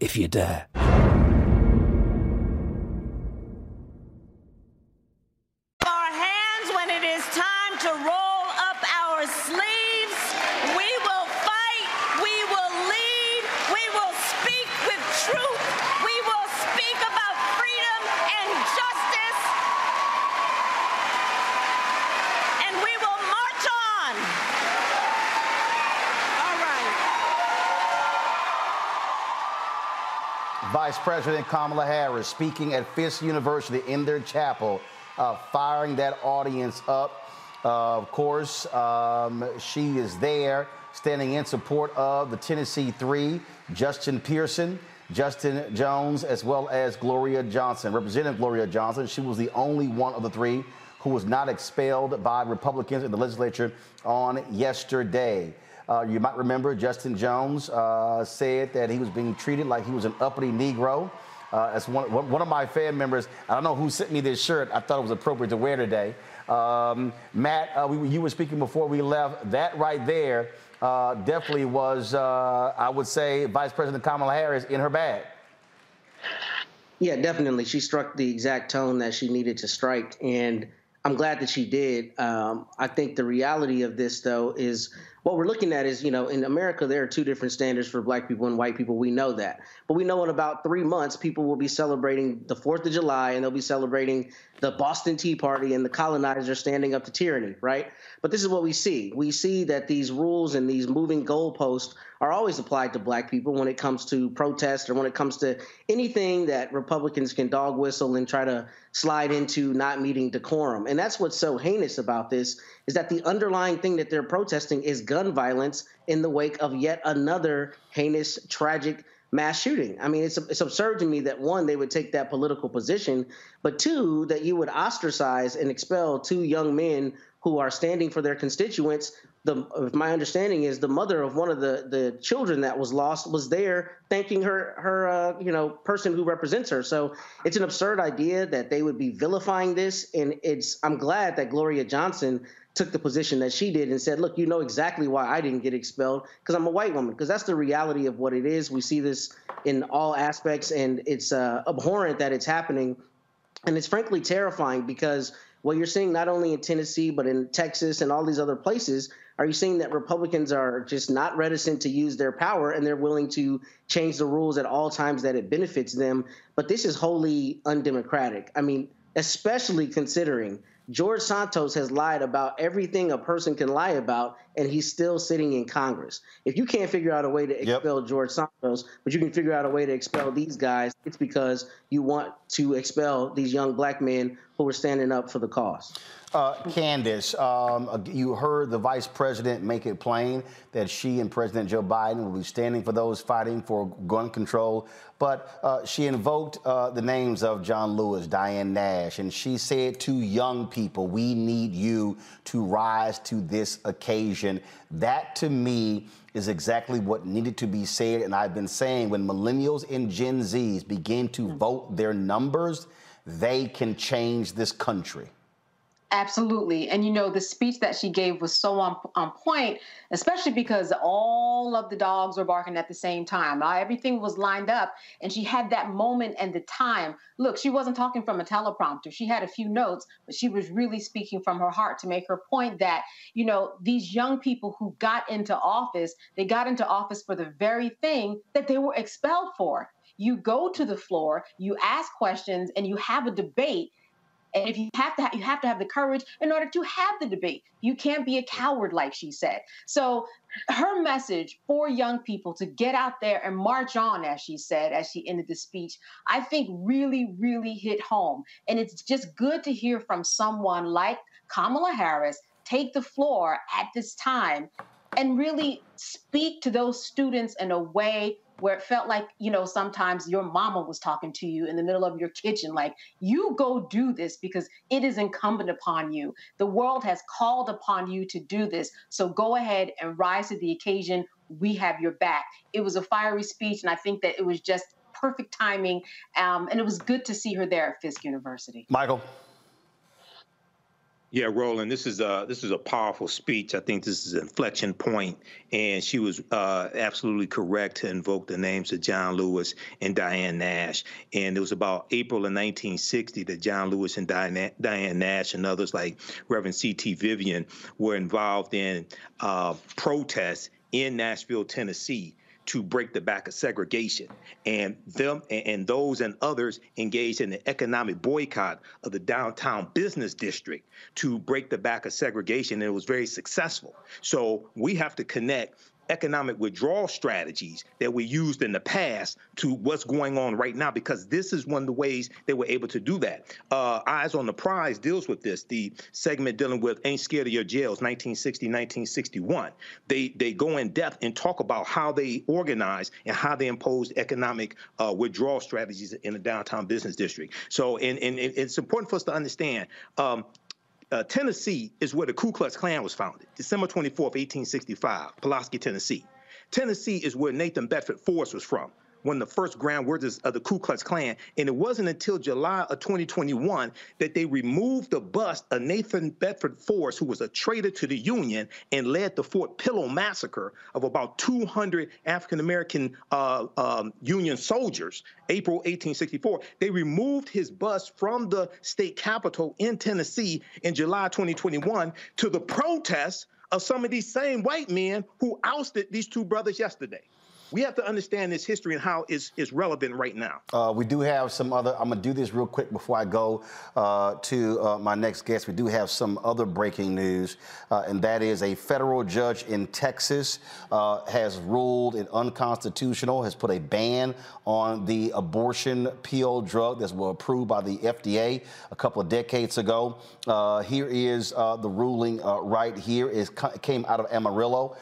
Speaker 18: if you dare.
Speaker 1: Vice President Kamala Harris speaking at Fisk University in their chapel, uh, firing that audience up. Uh, of course, um, she is there standing in support of the Tennessee Three, Justin Pearson, Justin Jones, as well as Gloria Johnson. Representative Gloria Johnson, she was the only one of the three who was not expelled by Republicans in the legislature on yesterday. Uh, you might remember Justin Jones uh, said that he was being treated like he was an uppity Negro. Uh, as one, one of my fan members, I don't know who sent me this shirt. I thought it was appropriate to wear today. Um, Matt, uh, we, you were speaking before we left. That right there uh, definitely was, uh, I would say, Vice President Kamala Harris in her bag.
Speaker 15: Yeah, definitely. She struck the exact tone that she needed to strike. And I'm glad that she did. Um, I think the reality of this, though, is what we're looking at is, you know, in America, there are two different standards for black people and white people. We know that. But we know in about three months, people will be celebrating the 4th of July and they'll be celebrating the Boston Tea Party and the colonizers standing up to tyranny, right? But this is what we see. We see that these rules and these moving goalposts are always applied to black people when it comes to protest or when it comes to anything that Republicans can dog whistle and try to slide into not meeting decorum. And that's what's so heinous about this is that the underlying thing that they're protesting is gun violence in the wake of yet another heinous, tragic mass shooting. I mean, it's it's absurd to me that one they would take that political position, but two that you would ostracize and expel two young men who are standing for their constituents. The my understanding is the mother of one of the the children that was lost was there thanking her her uh, you know person who represents her. So it's an absurd idea that they would be vilifying this, and it's I'm glad that Gloria Johnson took the position that she did and said, look, you know exactly why I didn't get expelled because I'm a white woman. Because that's the reality of what it is. We see this in all aspects, and it's uh, abhorrent that it's happening. And it's frankly terrifying because what you're seeing not only in Tennessee, but in Texas and all these other places, are you saying that Republicans are just not reticent to use their power and they're willing to change the rules at all times that it benefits them? But this is wholly undemocratic. I mean, especially considering George Santos has lied about everything a person can lie about, and he's still sitting in Congress. If you can't figure out a way to expel yep. George Santos, but you can figure out a way to expel these guys, it's because you want to expel these young black men who were standing up for the cause.
Speaker 1: Uh, Candace, um, you heard the vice president make it plain that she and President Joe Biden will be standing for those fighting for gun control. But uh, she invoked uh, the names of John Lewis, Diane Nash, and she said to young people, We need you to rise to this occasion. That to me is exactly what needed to be said. And I've been saying when millennials and Gen Zs begin to hmm. vote their numbers, they can change this country.
Speaker 12: Absolutely. And you know, the speech that she gave was so on, on point, especially because all of the dogs were barking at the same time. Uh, everything was lined up, and she had that moment and the time. Look, she wasn't talking from a teleprompter. She had a few notes, but she was really speaking from her heart to make her point that, you know, these young people who got into office, they got into office for the very thing that they were expelled for. You go to the floor, you ask questions, and you have a debate and if you have to, you have to have the courage in order to have the debate. You can't be a coward, like she said. So her message for young people to get out there and march on, as she said, as she ended the speech, I think really, really hit home. And it's just good to hear from someone like Kamala Harris take the floor at this time and really speak to those students in a way where it felt like, you know, sometimes your mama was talking to you in the middle of your kitchen, like, you go do this because it is incumbent upon you. The world has called upon you to do this. So go ahead and rise to the occasion. We have your back. It was a fiery speech, and I think that it was just perfect timing. Um, and it was good to see her there at Fisk University.
Speaker 1: Michael.
Speaker 13: Yeah, Roland, this is a this is a powerful speech. I think this is an inflection point, and she was uh, absolutely correct to invoke the names of John Lewis and Diane Nash. And it was about April of 1960 that John Lewis and Diane, Diane Nash and others like Reverend C.T. Vivian were involved in uh, protests in Nashville, Tennessee to break the back of segregation. And them and those and others engaged in the economic boycott of the downtown business district to break the back of segregation. And it was very successful. So we have to connect economic withdrawal strategies that we used in the past to what's going on right now, because this is one of the ways they were able to do that. Uh, Eyes on the Prize deals with this. The segment dealing with Ain't Scared of Your Jails, 1960, 1961. They they go in depth and talk about how they organized and how they imposed economic uh, withdrawal strategies in the downtown business district. So, and, and it's important for us to understand. Um, uh, Tennessee is where the Ku Klux Klan was founded, December 24th, 1865, Pulaski, Tennessee. Tennessee is where Nathan Bedford Forrest was from one of the first grand wizards of the Ku Klux Klan. And it wasn't until July of 2021 that they removed the bust of Nathan Bedford Forrest, who was a traitor to the Union and led the Fort Pillow massacre of about 200 African American uh, um, Union soldiers, April 1864. They removed his bust from the state capitol in Tennessee in July 2021 to the protest of some of these same white men who ousted these two brothers yesterday we have to understand this history and how it's, it's relevant right now.
Speaker 1: Uh, we do have some other, I'm going to do this real quick before I go uh, to uh, my next guest. We do have some other breaking news, uh, and that is a federal judge in Texas uh, has ruled it unconstitutional, has put a ban on the abortion pill drug that was approved by the FDA a couple of decades ago. Uh, here is the ruling right here. It came out of Amarillo.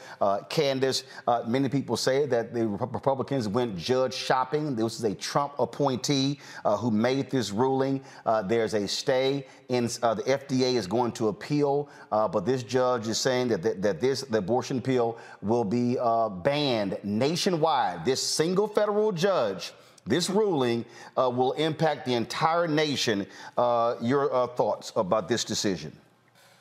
Speaker 1: Candace, many people say that the Republicans went judge shopping. This is a Trump appointee uh, who made this ruling. Uh, there's a stay in uh, the FDA is going to appeal, uh, but this judge is saying that, that, that this the abortion pill will be uh, banned nationwide. This single federal judge. This ruling uh, will impact the entire nation. your thoughts about this decision?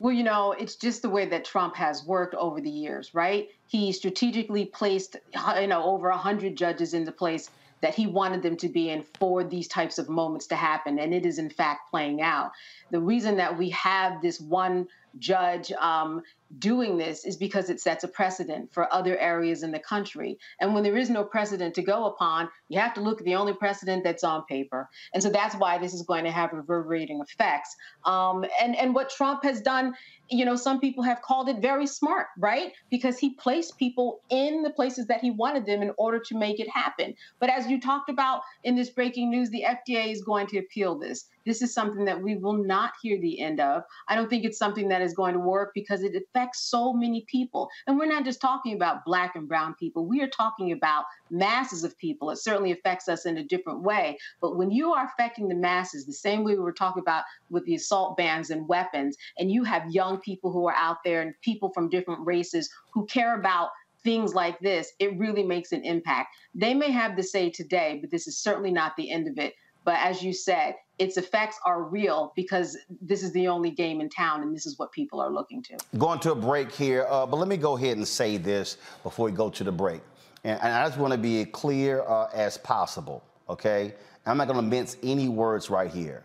Speaker 12: Well, you know, it's just the way that Trump has worked over the years, right? He strategically placed, you know, over 100 judges into place that he wanted them to be in for these types of moments to happen. And it is, in fact, playing out. The reason that we have this one judge um, doing this is because it sets a precedent for other areas in the country. And when there is no precedent to go upon, you have to look at the only precedent that's on paper. And so that's why this is going to have reverberating effects. Um, and, and what Trump has done, you know, some people have called it very smart, right? Because he placed people in the places that he wanted them in order to make it happen. But as you talked about in this breaking news, the FDA is going to appeal this. This is something that we will not hear the end of. I don't think it's something that is going to work because it affects so many people. And we're not just talking about black and brown people, we are talking about masses of people. It certainly affects us in a different way. But when you are affecting the masses, the same way we were talking about with the assault bans and weapons, and you have young people who are out there and people from different races who care about things like this, it really makes an impact. They may have the say today, but this is certainly not the end of it. But as you said, its effects are real because this is the only game in town and this is what people are looking to.
Speaker 1: Going to a break here, uh, but let me go ahead and say this before we go to the break. And, and I just want to be clear uh, as possible, okay? I'm not going to mince any words right here.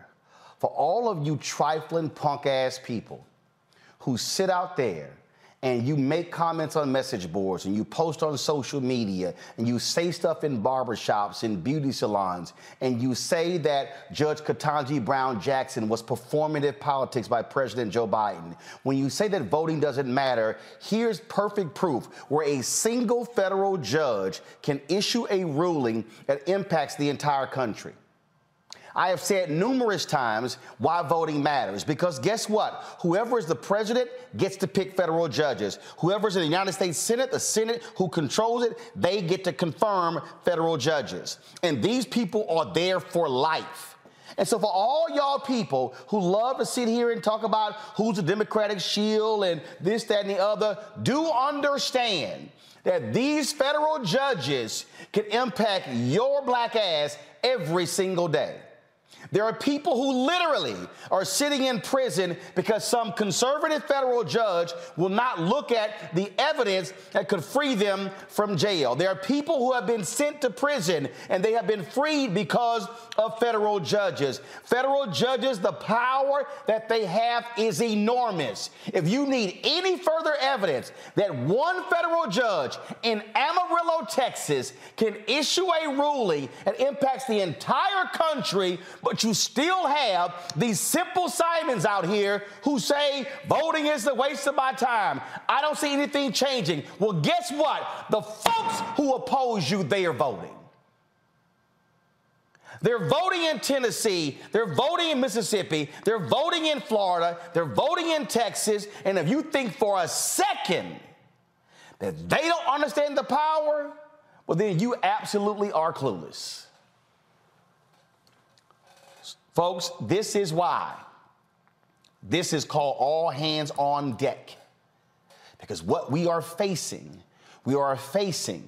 Speaker 1: For all of you trifling punk ass people who sit out there and you make comments on message boards and you post on social media and you say stuff in barbershops and beauty salons and you say that Judge Ketanji Brown Jackson was performative politics by President Joe Biden, when you say that voting doesn't matter, here's perfect proof where a single federal judge can issue a ruling that impacts the entire country. I have said numerous times why voting matters because guess what? Whoever is the president gets to pick federal judges. Whoever's in the United States Senate, the Senate who controls it, they get to confirm federal judges. And these people are there for life. And so, for all y'all people who love to sit here and talk about who's the Democratic shield and this, that, and the other, do understand that these federal judges can impact your black ass every single day. There are people who literally are sitting in prison because some conservative federal judge will not look at the evidence that could free them from jail. There are people who have been sent to prison and they have been freed because of federal judges. Federal judges, the power that they have is enormous. If you need any further evidence that one federal judge in Amarillo, Texas can issue a ruling that impacts the entire country, but you still have these simple Simons out here who say voting is a waste of my time. I don't see anything changing. Well, guess what? The folks who oppose you, they are voting. They're voting in Tennessee, they're voting in Mississippi, they're voting in Florida, they're voting in Texas, and if you think for a second that they don't understand the power, well, then you absolutely are clueless. Folks, this is why. This is called all hands on deck. Because what we are facing, we are facing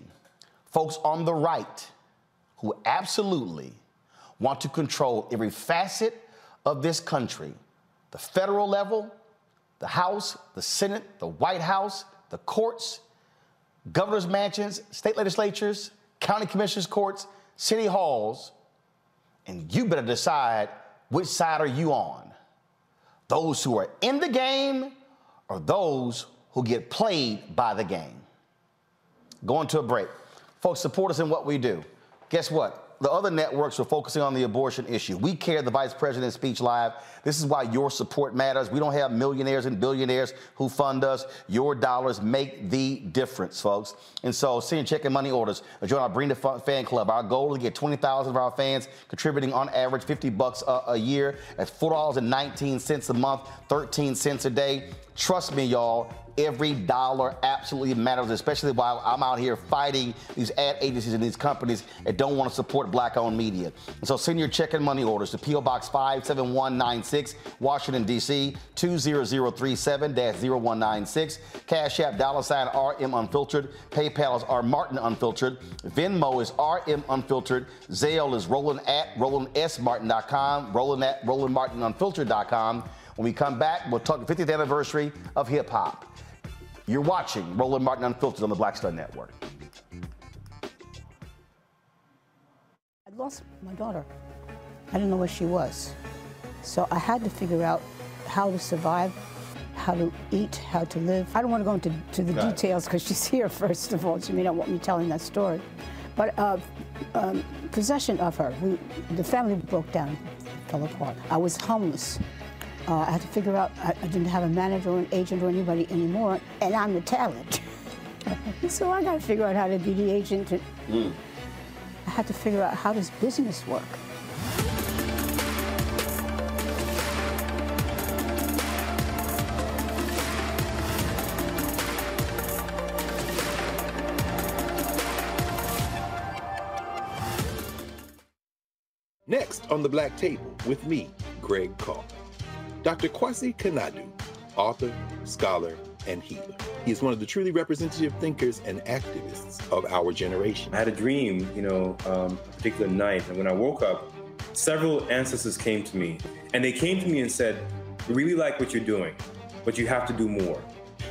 Speaker 1: folks on the right who absolutely want to control every facet of this country the federal level, the House, the Senate, the White House, the courts, governor's mansions, state legislatures, county commissioners' courts, city halls, and you better decide which side are you on? Those who are in the game or those who get played by the game? Going to a break. Folks, support us in what we do. Guess what? The other networks are focusing on the abortion issue. We care the vice president's speech live. This is why your support matters. We don't have millionaires and billionaires who fund us. Your dollars make the difference, folks. And so send check and money orders. Join our Bring the Fan Club. Our goal is to get 20,000 of our fans contributing on average 50 bucks a, a year. That's $4.19 a month, 13 cents a day. Trust me, y'all, every dollar absolutely matters, especially while I'm out here fighting these ad agencies and these companies that don't want to support black owned media. And so send your check and money orders to P.O. Box 57196, Washington, D.C. 20037 0196. Cash App dollar sign RM Unfiltered. PayPal is R Martin Unfiltered. Venmo is RM Unfiltered. Zelle is Roland at RolandSMartin.com. Roland at RolandMartinUnfiltered.com. When we come back, we'll talk the 50th anniversary of hip hop. You're watching Roland Martin Unfiltered on the Black Star Network.
Speaker 19: I lost my daughter. I didn't know where she was. So I had to figure out how to survive, how to eat, how to live. I don't want to go into to the details because she's here, first of all. She may not want me telling that story. But uh, um, possession of her, we, the family broke down, fell apart. I was homeless. Uh, I had to figure out, I, I, didn't have a manager or an agent or anybody anymore, and I'm the talent. so I got to figure out how to be the agent. And mm. I had to figure out how does business work.
Speaker 20: Next on the Black Table with me, Greg Carr. Dr. Kwasi Konadu, author, scholar, and healer. He is one of the truly representative thinkers and activists of our generation.
Speaker 21: I had a dream, you know, um, a particular night, and when I woke up, several ancestors came to me, and they came to me and said, "We really like what you're doing, but you have to do more."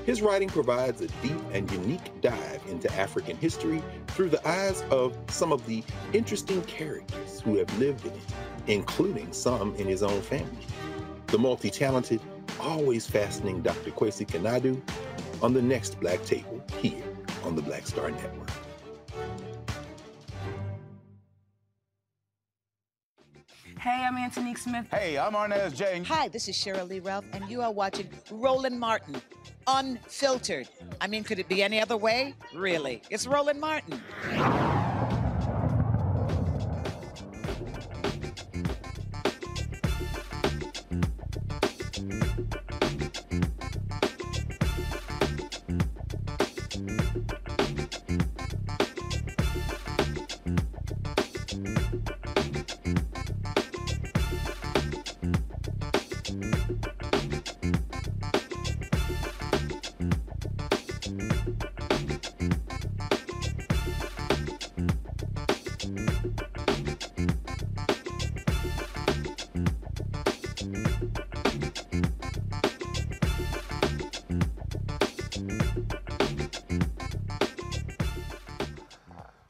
Speaker 20: His writing provides a deep and unique dive into African history through the eyes of some of the interesting characters who have lived in it, including some in his own family the multi talented, always fascinating Dr. Kwasi Konadu on the next Black Table here on the Black Star Network.
Speaker 17: Hey, I'm Antonique Smith.
Speaker 22: Hey, I'm Arnez J.
Speaker 23: Hi, this is Sheryl Lee Ralph, and you are watching Roland Martin, unfiltered. I mean, could it be any other way? Really? It's Roland Martin.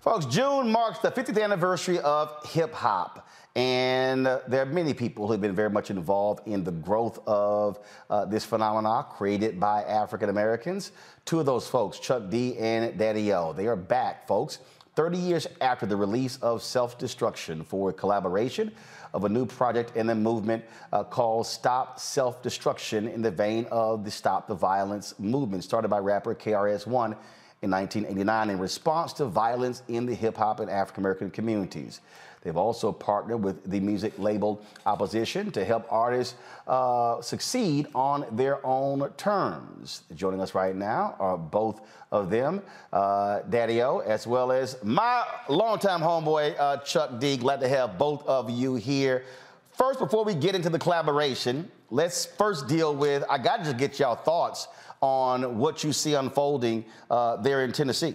Speaker 1: Folks, June marks the 50th anniversary of hip hop. And there are many people who have been very much involved in the growth of uh, this phenomenon created by African Americans. Two of those folks, Chuck D and Daddy O, they are back, folks. 30 years after the release of Self Destruction for collaboration of a new project in the movement uh, called Stop Self Destruction in the vein of the Stop the Violence movement, started by rapper KRS-One in 1989 in response to violence in the hip hop and African American communities. They've also partnered with the music label Opposition to help artists uh, succeed on their own terms. Joining us right now are both of them, uh, Daddy O, as well as my longtime homeboy, uh, Chuck D. Glad to have both of you here. First, before we get into the collaboration, let's first deal with, I got to just get y'all thoughts on what you see unfolding uh, there in Tennessee.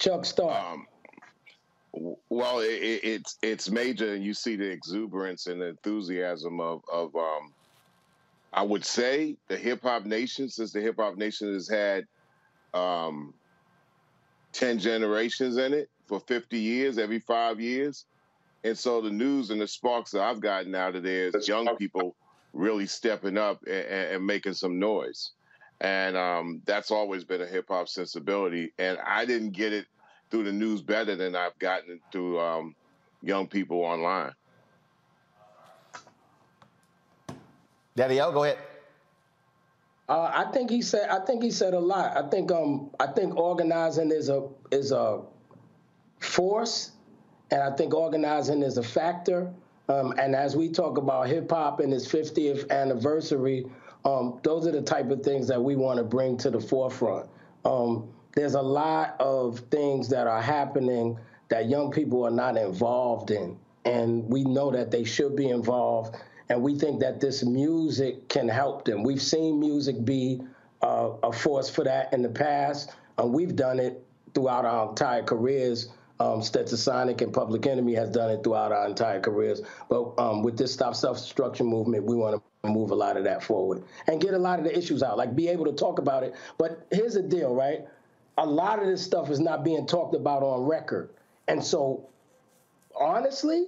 Speaker 24: Chuck Star.
Speaker 25: Um, well, it, it, it's it's major, and you see the exuberance and the enthusiasm of of um, I would say the hip hop nation, since the hip hop nation has had um, ten generations in it for fifty years, every five years, and so the news and the sparks that I've gotten out of there is young people really stepping up and, and making some noise and um, that's always been a hip hop sensibility. And I didn't get it through the news better than I've gotten it through um, young people online.
Speaker 1: Daddy O, go ahead.
Speaker 24: Uh, I think he said. I think he said a lot. I think. Um. I think organizing is a is a force, and I think organizing is a factor. Um, and as we talk about hip hop and its 50th anniversary, um, those are the type of things that we want to bring to the forefront. Um, there's a lot of things that are happening that young people are not involved in, and we know that they should be involved. And we think that this music can help them. We've seen music be uh, a force for that in the past, and we've done it throughout our entire careers. Um, Stetsasonic and Public Enemy has done it throughout our entire careers. But um, with this Stop Self Destruction movement, we want to move a lot of that forward and get a lot of the issues out, like be able to talk about it. But here's the deal, right? A lot of this stuff is not being talked about on record. And so, honestly,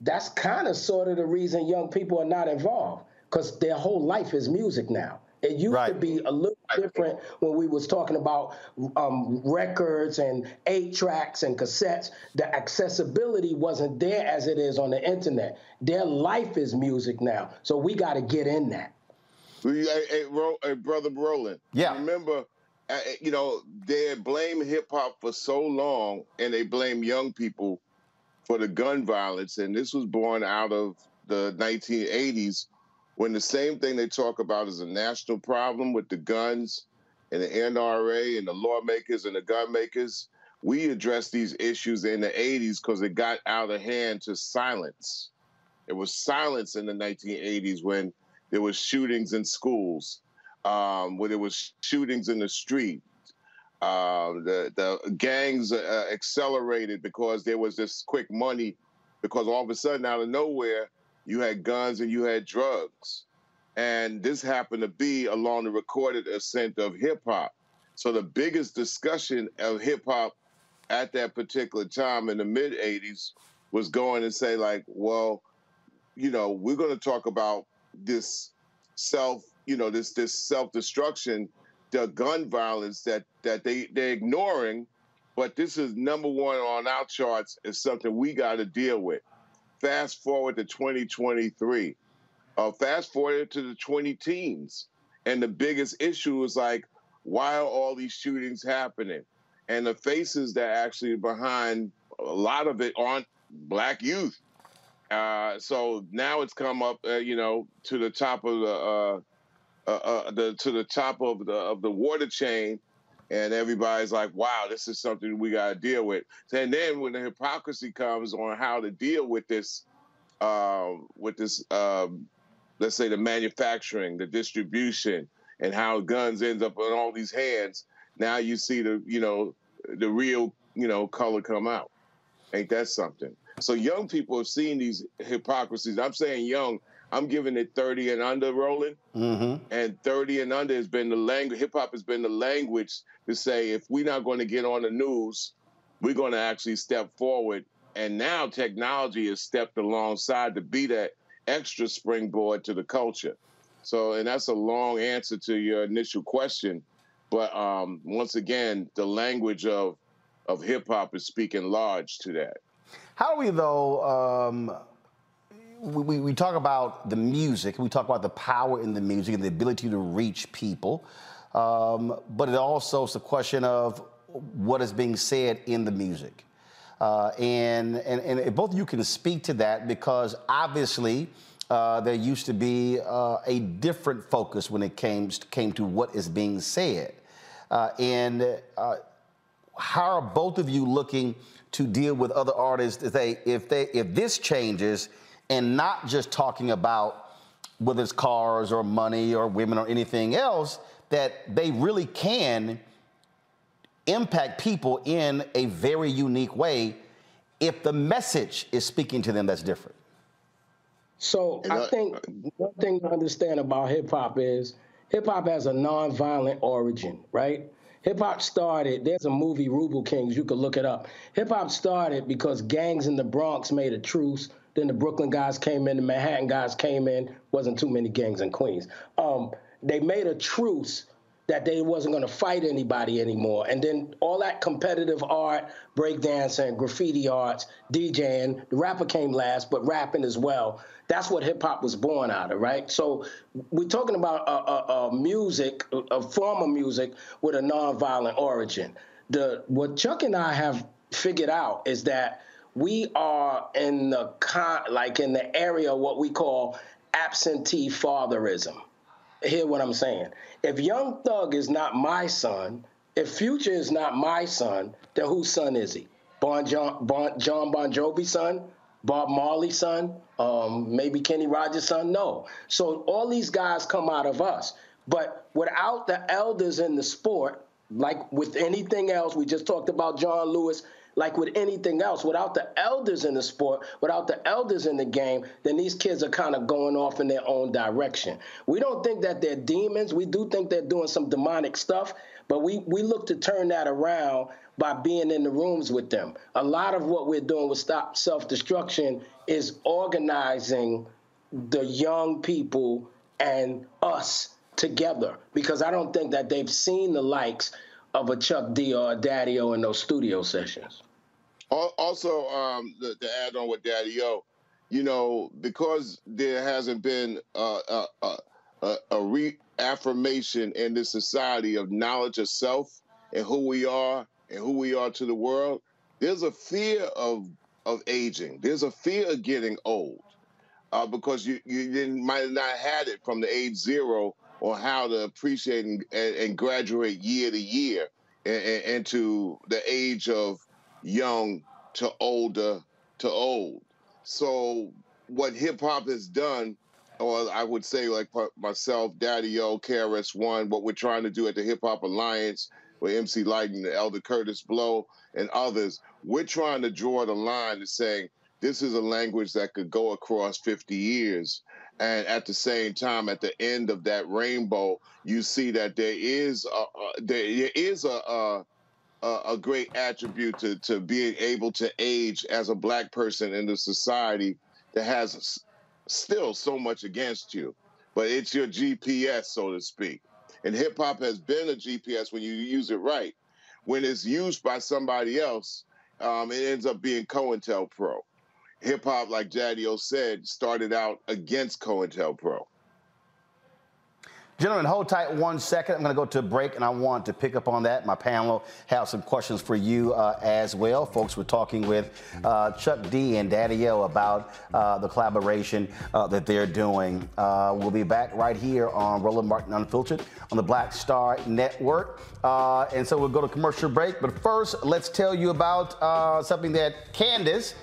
Speaker 24: that's kind of sort of the reason young people are not involved because their whole life is music now. It used right. to be a little different when we was talking about um, records and eight tracks and cassettes. The accessibility wasn't there as it is on the internet. Their life is music now, so we got to get in that.
Speaker 25: Hey, hey, hey, brother Roland.
Speaker 1: Yeah.
Speaker 25: Remember, uh, you know, they blame hip hop for so long, and they blame young people for the gun violence, and this was born out of the 1980s when the same thing they talk about is a national problem with the guns and the NRA and the lawmakers and the gun makers, we addressed these issues in the 80s because it got out of hand to silence. It was silence in the 1980s when there was shootings in schools, um, when there was shootings in the street. Um, the the gangs uh, accelerated because there was this quick money, because all of a sudden out of nowhere you had guns and you had drugs, and this happened to be along the recorded ascent of hip hop. So the biggest discussion of hip hop at that particular time in the mid 80s was going and say like well you know we're going to talk about this self you know this this self-destruction the gun violence that that they they're ignoring. But this is number one on our charts is something we got to deal with fast forward to 2023 uh, fast forward to the 20 teens. And the biggest issue is like why are all these shootings happening? And the faces that actually behind a lot of it aren't black youth. Uh, so now it's come up, uh, you know, to the top of the, uh, uh, uh, the to the top of the of the water chain, and everybody's like, "Wow, this is something we got to deal with." And then when the hypocrisy comes on how to deal with this, um, with this, um, let's say the manufacturing, the distribution, and how guns ends up in all these hands, now you see the you know the real you know color come out. Ain't that something? So young people have seen these hypocrisies. I'm saying young. I'm giving it 30 and under rolling,
Speaker 1: mm-hmm.
Speaker 25: and 30 and under has been the language. Hip hop has been the language to say if we're not going to get on the news, we're going to actually step forward. And now technology has stepped alongside to be that extra springboard to the culture. So, and that's a long answer to your initial question. But um, once again, the language of of hip hop is speaking large to that.
Speaker 1: How do we though? Um, we, we talk about the music. We talk about the power in the music and the ability to reach people. Um, but it also is a question of what is being said in the music. Uh, and, and, and both of you can speak to that because obviously uh, there used to be uh, a different focus when it came, came to what is being said. Uh, and uh, how are both of you looking to deal with other artists if they if they if this changes and not just talking about whether it's cars or money or women or anything else that they really can impact people in a very unique way if the message is speaking to them that's different
Speaker 24: so i think uh, one thing to understand about hip hop is hip hop has a non-violent origin, right? Hip hop started, there's a movie, Rubble Kings, you could look it up. Hip hop started because gangs in the Bronx made a truce. Then the Brooklyn guys came in, the Manhattan guys came in. Wasn't too many gangs in Queens. Um, they made a truce that they wasn't going to fight anybody anymore. And then all that competitive art, breakdancing, graffiti arts, DJing, the rapper came last, but rapping as well. That's what hip hop was born out of, right? So we're talking about a, a, a music, a form of music with a nonviolent origin. The what Chuck and I have figured out is that we are in the con, like in the area of what we call absentee fatherism. Hear what I'm saying? If Young Thug is not my son, if Future is not my son, then whose son is he? Bon John, bon, John Bon Jovi's son? Bob Marley's son, um, maybe Kenny Rogers' son. No. So all these guys come out of us. But without the elders in the sport, like with anything else, we just talked about John Lewis, like with anything else, without the elders in the sport, without the elders in the game, then these kids are kind of going off in their own direction. We don't think that they're demons. We do think they're doing some demonic stuff, but we, we look to turn that around by being in the rooms with them. A lot of what we're doing with Stop Self Destruction is organizing the young people and us together because I don't think that they've seen the likes of a Chuck D or a Daddy O in those studio sessions.
Speaker 25: Also, um, to, to add on with Daddy O, you know, because there hasn't been a, a, a, a reaffirmation in this society of knowledge of self and who we are and who we are to the world, there's a fear of of aging. There's a fear of getting old uh, because you you didn't, might have had it from the age zero on how to appreciate and, and graduate year to year into the age of young to older to old. So what hip hop has done, or I would say like myself, Daddy O, KRS One, what we're trying to do at the Hip Hop Alliance with MC the Elder Kurtis Blow and others, we're trying to draw the line to saying this is a language that could go across 50 years. And at the same time, at the end of that rainbow, you see that there is a, there is a, a, a great attribute to, to being able to age as a black person in a society that has still so much against you. But it's your GPS, so to speak. And hip hop has been a GPS when you use it right. When it's used by somebody else, um, it ends up being COINTELPRO. Hip hop, like Daddy O said, started out against COINTELPRO.
Speaker 1: Gentlemen, hold tight one second. I'm going to go to a break, and I want to pick up on that. My panel have some questions for you uh, as well. Folks, we're talking with uh, Chuck D and Daddy O about uh, the collaboration uh, that they're doing. Uh, we'll be back right here on Roland Martin Unfiltered on the Black Star Network. Uh, and so we'll go to commercial break. But first, let's tell you about something that Candace,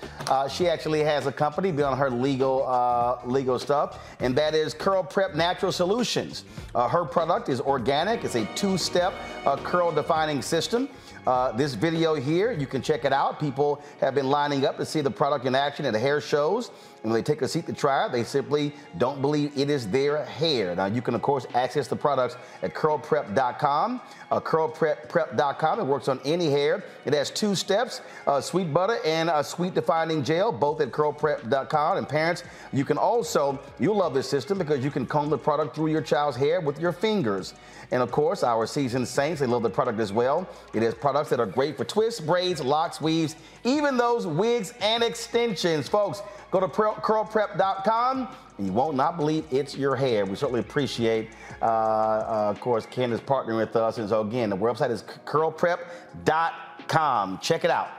Speaker 1: she actually has a company beyond her legal legal stuff, and that is Curl Prep Natural Solutions. Uh, her product is organic. It's a two-step uh, curl defining system. Uh, this video here, you can check it out. People have been lining up to see the product in action at hair shows. When they take a seat to try it, they simply don't believe it is their hair. Now, you can, of course, access the products at curlprep.com. Uh, curlprep.com. It works on any hair. It has two steps uh, sweet butter and a sweet defining gel, both at curlprep.com. And parents, you can also, you'll love this system because you can comb the product through your child's hair with your fingers. And of course, our seasoned saints, they love the product as well. It has products that are great for twists, braids, locks, weaves, even those wigs and extensions. Folks, Go to curlprep.com you won't not believe it's your hair. We certainly appreciate, uh, uh, of course, Candace partnering with us. And so, again, the website is curlprep.com. Check it out.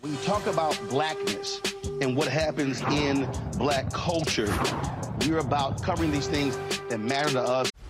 Speaker 1: When you talk about blackness and what happens in black culture, we're about covering these things that matter to us.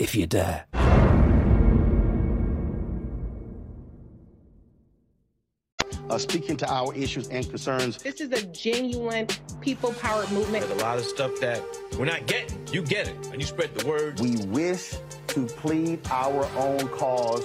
Speaker 18: if you dare.
Speaker 1: uh, speaking to our issues and concerns.
Speaker 26: This is a genuine people powered movement.
Speaker 27: There's a lot of stuff that we're not getting. You get it, and you spread the word.
Speaker 1: We wish to plead our own cause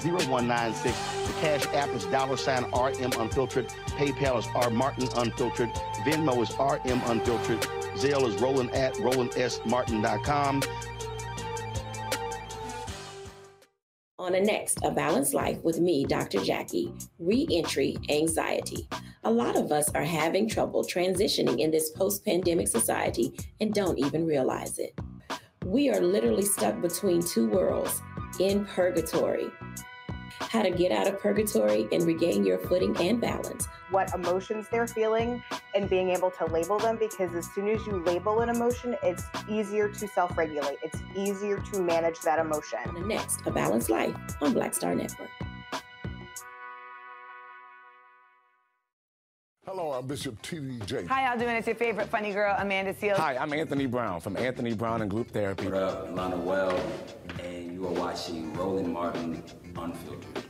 Speaker 28: 20037-0196. The Cash App is dollar sign RM Unfiltered. PayPal is R Martin Unfiltered. Venmo is RM Unfiltered. Zelle is Roland at RolandSMartin.com.
Speaker 29: On the next A Balanced Life with me, Dr. Jackie, reentry anxiety. A lot of us are having trouble transitioning in this post pandemic society and don't even realize it. We are literally stuck between two worlds in purgatory. How to get out of purgatory and regain your footing and balance.
Speaker 30: What emotions they're feeling and being able to label them because as soon as you label an emotion, it's easier to self regulate. It's easier to manage that emotion.
Speaker 29: The next, A Balanced Life on Black Star Network.
Speaker 31: Hello, I'm Bishop T.D. Jakes.
Speaker 32: Hi, y'all doing? It's your favorite funny girl, Amanda Seales.
Speaker 22: Hi, I'm Anthony Brown from Anthony Brown and Group Therapy.
Speaker 33: What up, Lana Well, and you are watching Roland Martin Unfiltered.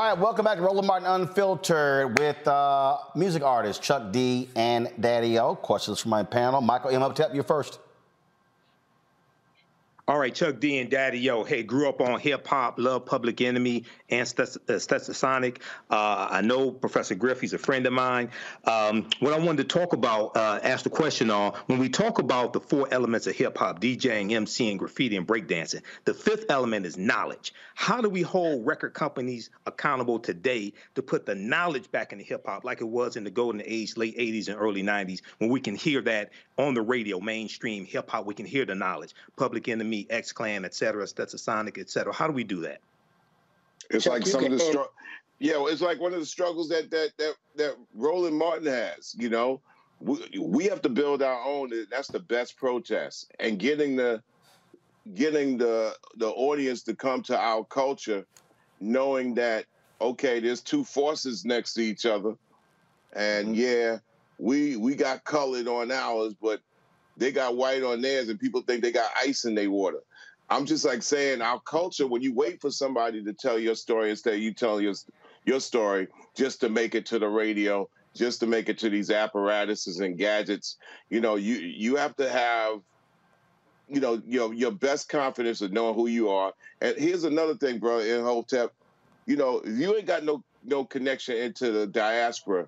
Speaker 1: All right, welcome back to Roland Martin Unfiltered with uh, music artists Chuck D and Daddy O. Questions from my panel. Michael Imhotep, you first.
Speaker 13: All right, Chuck D and Daddy O. Hey, grew up on hip hop, love Public Enemy and Stetsasonic. Uh, I know Professor Griff, he's a friend of mine. Um, what I wanted to talk about, uh, ask the question on, when we talk about the four elements of hip hop, DJing, MCing, graffiti, and breakdancing, the fifth element is knowledge. How do we hold record companies accountable today to put the knowledge back into hip hop like it was in the golden age, late 80s and early 90s, when we can hear that on the radio, mainstream hip hop, we can hear the knowledge. Public Enemy, X Clan, et cetera, Stetsasonic, et cetera. How do we do that?
Speaker 25: It's like some of the str- yeah, well, it's like one of the struggles that that that that Roland Martin has. You know, we, we have to build our own. That's the best protest, and getting the getting the the audience to come to our culture, knowing that okay, there's two forces next to each other, and yeah, we we got colored on ours, but they got white on theirs, and people think they got ice in their water. I'm just like saying our culture, when you wait for somebody to tell your story instead of you telling your, your story just to make it to the radio, just to make it to these apparatuses and gadgets, you know, you you have to have, you know, your your best confidence of knowing who you are. And here's another thing, bro, Imhotep, you know, if you ain't got no no connection into the diaspora,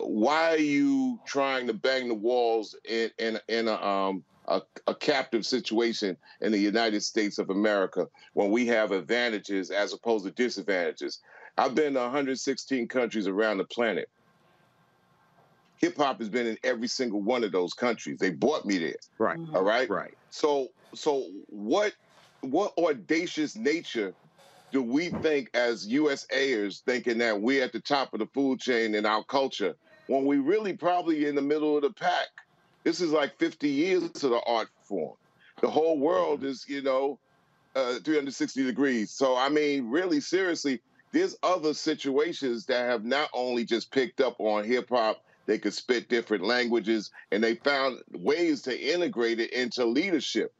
Speaker 25: why are you trying to bang the walls in in in a um a, a, captive situation in the United States of America when we have advantages as opposed to disadvantages. I've been to 116 countries around the planet. Hip hop has been in every single one of those countries. They brought me there.
Speaker 13: Right.
Speaker 25: All right.
Speaker 13: Right.
Speaker 25: So so what what audacious nature do we think as USAers thinking that we're at the top of the food chain in our culture when we really probably in the middle of the pack? This is like 50 years to the art form. The whole world mm-hmm. is, you know, uh, 360 degrees. So, I mean, really seriously, there's other situations that have not only just picked up on hip hop, they could spit different languages, and they found ways to integrate it into leadership.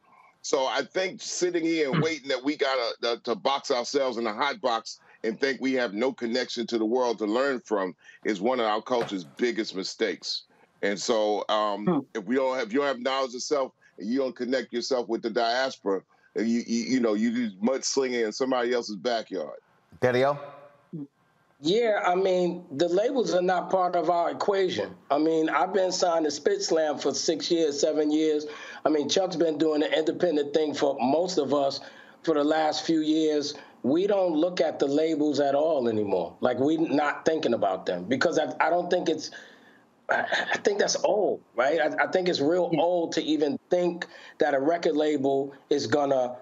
Speaker 25: So I think sitting here and hmm. waiting that we got to, uh, to box ourselves in a hot box and think we have no connection to the world to learn from is one of our culture's biggest mistakes. And so, um, hmm. if we don't have, if you don't have knowledge of self, and you don't connect yourself with the diaspora, you you, you know you do mudslinging in somebody else's backyard.
Speaker 1: Daddy-O?
Speaker 24: Yeah, I mean the labels are not part of our equation. I mean I've been signed to Spit Slam for six years, seven years. I mean Chuck's been doing the independent thing for most of us for the last few years. We don't look at the labels at all anymore. Like we're not thinking about them because I, I don't think it's. I think that's old, right? I, I think it's real old to even think that a record label is gonna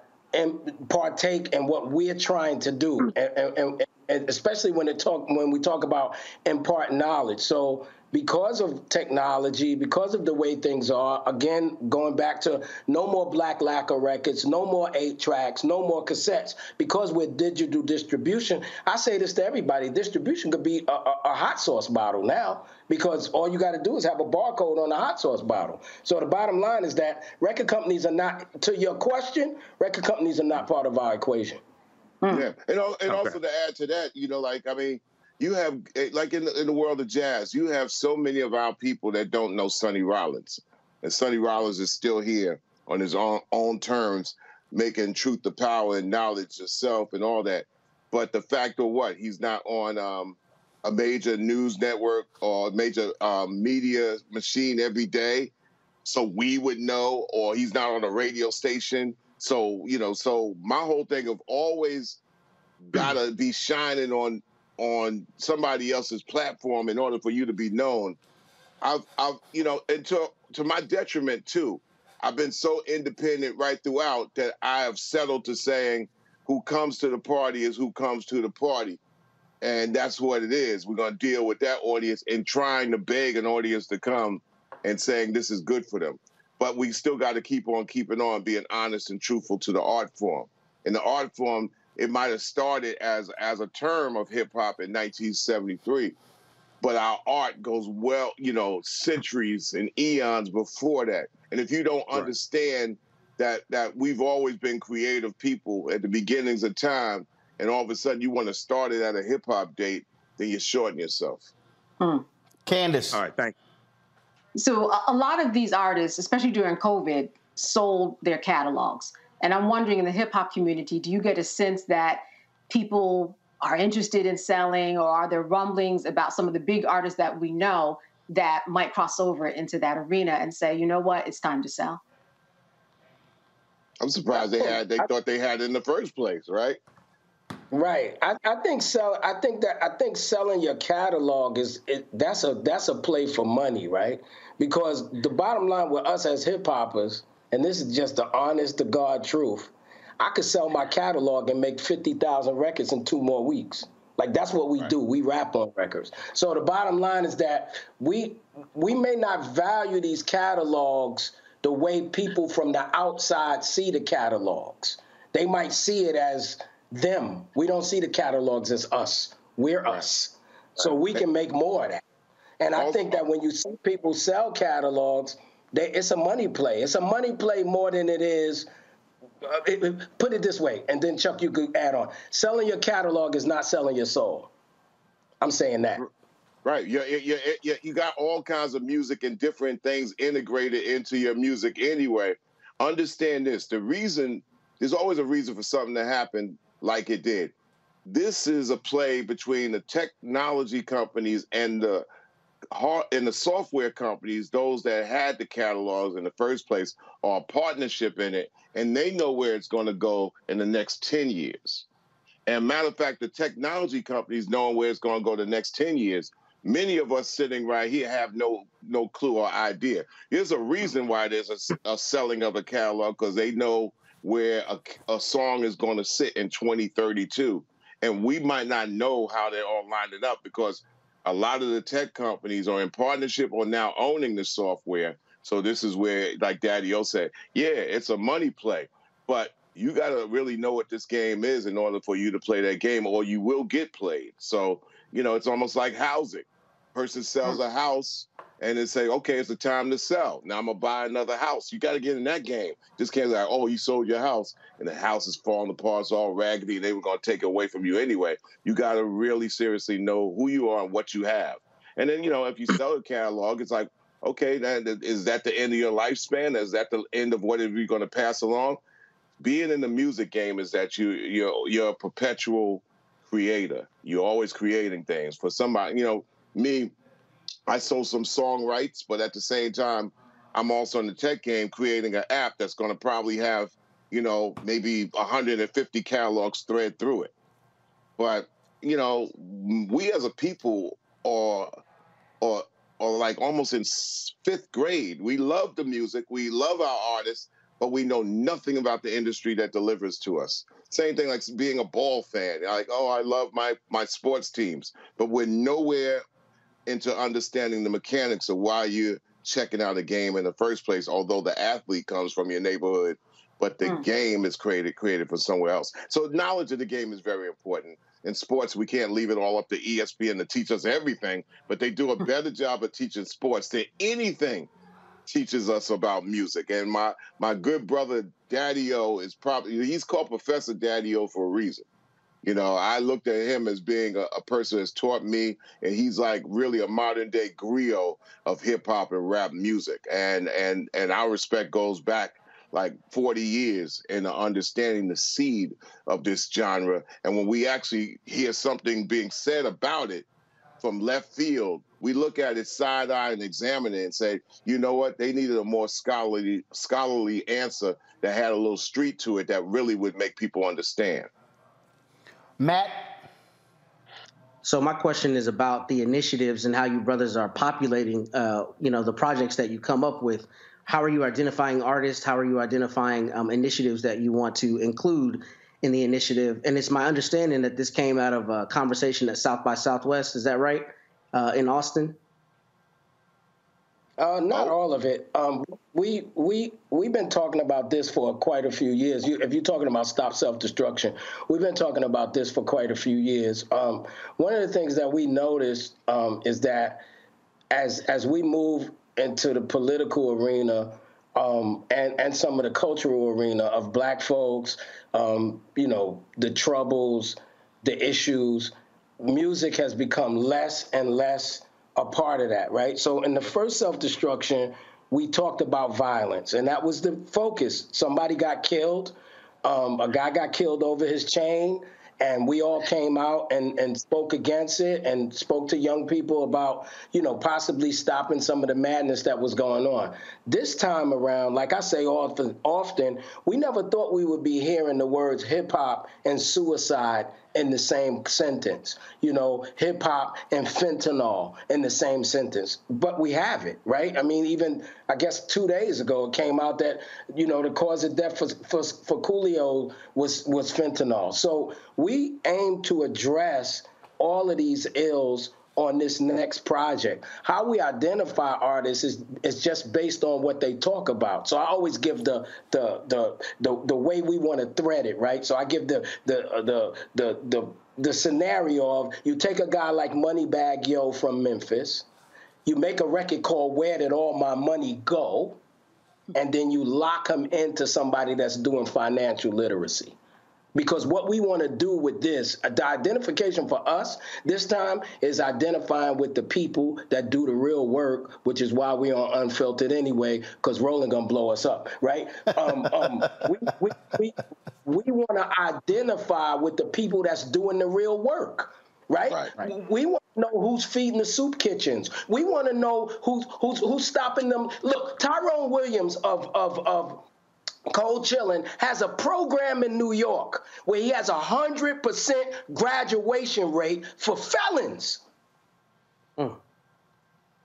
Speaker 24: partake in what we're trying to do, mm. and, and, and especially when it talk when we talk about impart knowledge. So because of technology, because of the way things are, again, going back to no more black lacquer records, no more eight tracks, no more cassettes, because we're digital distribution. I say this to everybody distribution could be a, a, a hot sauce bottle now because all you got to do is have a barcode on a hot sauce bottle. So the bottom line is that record companies are not, to your question, record companies are not part of our equation. Hmm.
Speaker 25: Yeah, and, and okay. also to add to that, you know, like I mean, you have eh, like in the, in the world of jazz, you have so many of our people that don't know Sonny Rollins, and Sonny Rollins is still here on his own own terms, making truth the power and knowledge yourself and all that. But the fact of what he's not on um, a major news network or major um, media machine every day, so we would know, or he's not on a radio station. So you know, so my whole thing of always gotta be shining on on somebody else's platform in order for you to be known. I've, I've, you know, and to, to my detriment too. I've been so independent right throughout that I have settled to saying, who comes to the party is who comes to the party. And that's what it is. We're going to deal with that audience and trying to beg an audience to come and saying this is good for them. But we still got to keep on keeping on being honest and truthful to the art form. And the art form it might have started as as a term of hip hop in 1973, but our art goes well, you know, centuries and eons before that. And if you don't right. understand that that we've always been creative people at the beginnings of time, and all of a sudden you want to start it at a hip hop date, then you're shorting yourself.
Speaker 1: Hmm. Candace.
Speaker 13: All right, thank
Speaker 34: you. So a lot of these artists, especially during COVID, sold their catalogs. And I'm wondering in the hip hop community, do you get a sense that people are interested in selling, or are there rumblings about some of the big artists that we know that might cross over into that arena and say, you know what, it's time to sell?
Speaker 25: I'm surprised they had they thought they had it in the first place, right?
Speaker 24: Right. I, I think sell. I think that I think selling your catalog is it, that's a that's a play for money, right? Because the bottom line with us as hip hoppers, and this is just the honest to God truth. I could sell my catalog and make 50,000 records in two more weeks. Like that's what we right. do. We rap on records. So the bottom line is that we we may not value these catalogs the way people from the outside see the catalogs. They might see it as them. We don't see the catalogs as us. We're right. us. So we can make more of that. And I think that when you see people sell catalogs, they, it's a money play. It's a money play more than it is. Uh, it, it, put it this way, and then Chuck, you could add on. Selling your catalog is not selling your soul. I'm saying that.
Speaker 25: Right. You, you, you, you got all kinds of music and different things integrated into your music anyway. Understand this the reason, there's always a reason for something to happen like it did. This is a play between the technology companies and the hard in the software companies, those that had the catalogs in the first place, are a partnership in it, and they know where it's going to go in the next 10 years. And matter of fact, the technology companies knowing where it's going to go the next 10 years, many of us sitting right here have no no clue or idea. There's a reason why there's a, a selling of a catalog because they know where a, a song is going to sit in 2032. And we might not know how they're all lined it up because a lot of the tech companies are in partnership or now owning the software. So this is where, like Daddy O said, yeah, it's a money play, but you got to really know what this game is in order for you to play that game, or you will get played. So you know, it's almost like housing. Person sells a house and then say, okay, it's the time to sell. Now I'm gonna buy another house. You got to get in that game. Just can't like, oh, you sold your house and the house is falling apart, it's all raggedy, and they were gonna take it away from you anyway. You got to really seriously know who you are and what you have. And then you know, if you sell a catalog, it's like, okay, is that the end of your lifespan? Is that the end of what are you going to pass along? Being in the music game is that you you're you're a perpetual creator. You're always creating things for somebody. You know, me I sold some song rights, but at the same time, I'm also in the tech game creating an app that's going to probably have, you know, maybe 150 catalogs thread through it. But, you know, we as a people are, are, are like almost in fifth grade. We love the music, we love our artists, but we know nothing about the industry that delivers to us. Same thing like being a ball fan. Like, oh, I love my my sports teams, but we're nowhere into understanding the mechanics of why you're checking out a game in the first place. Although the athlete comes from your neighborhood, but the mm. game is created created for somewhere else. So knowledge of the game is very important. In sports, we can't leave it all up to ESPN to teach us everything, but they do a hmm. better job of teaching sports than anything teaches us about music. And my my good brother Daddy O is probably he's called Professor Daddy O for a reason. You know, I looked at him as being a, a person that's taught me, and he's like really a modern day griot of hip hop and rap music. And and and our respect goes back like 40 years in understanding the seed of this genre. And when we actually hear something being said about it from left field, we look at it side eye and examine it and say, you know what, they needed a more scholarly scholarly answer that had a little street to it that really would make people understand.
Speaker 1: Matt.
Speaker 35: So my question is about the initiatives and how you brothers are populating, uh, you know, the projects that you come up with. How are you identifying artists? How are you identifying um, initiatives that you want to include in the initiative? And it's my understanding that this came out of a conversation at South by Southwest. Is that right? Uh, in Austin.
Speaker 24: Uh, not all of it. Um, we we we've been talking about this for quite a few years. You, if you're talking about stop self destruction, we've been talking about this for quite a few years. Um, one of the things that we noticed um, is that as as we move into the political arena um, and and some of the cultural arena of Black folks, um, you know, the troubles, the issues, music has become less and less a part of that, right? So in the first self destruction, we talked about violence, and that was the focus. Somebody got killed. Um, a guy got killed over his chain and we all came out and, and spoke against it and spoke to young people about, you know, possibly stopping some of the madness that was going on. This time around, like I say often, often, we never thought we would be hearing the words hip hop and suicide in the same sentence. You know, hip hop and fentanyl in the same sentence. But we have it, right? I mean, even I guess two days ago it came out that you know the cause of death for for, for Coolio was was fentanyl. So we aim to address all of these ills on this next project. How we identify artists is is just based on what they talk about. So I always give the the the the, the way we want to thread it, right? So I give the the uh, the the the the scenario of you take a guy like Moneybagg Yo from Memphis, you make a record called Where Did All My Money Go? And then you lock him into somebody that's doing financial literacy. Because what we want to do with this, uh, the identification for us this time is identifying with the people that do the real work, which is why we are unfiltered anyway, because Roland gonna blow us up, right? Um, um, we, we, we, we want to identify with the people that's doing the real work. Right? right, right. We want to know who's feeding the soup kitchens. We want to know who's who's who's stopping them. Look, Tyrone Williams of of of Cold Chillin has a program in New York where he has a 100% graduation rate for felons. Mm.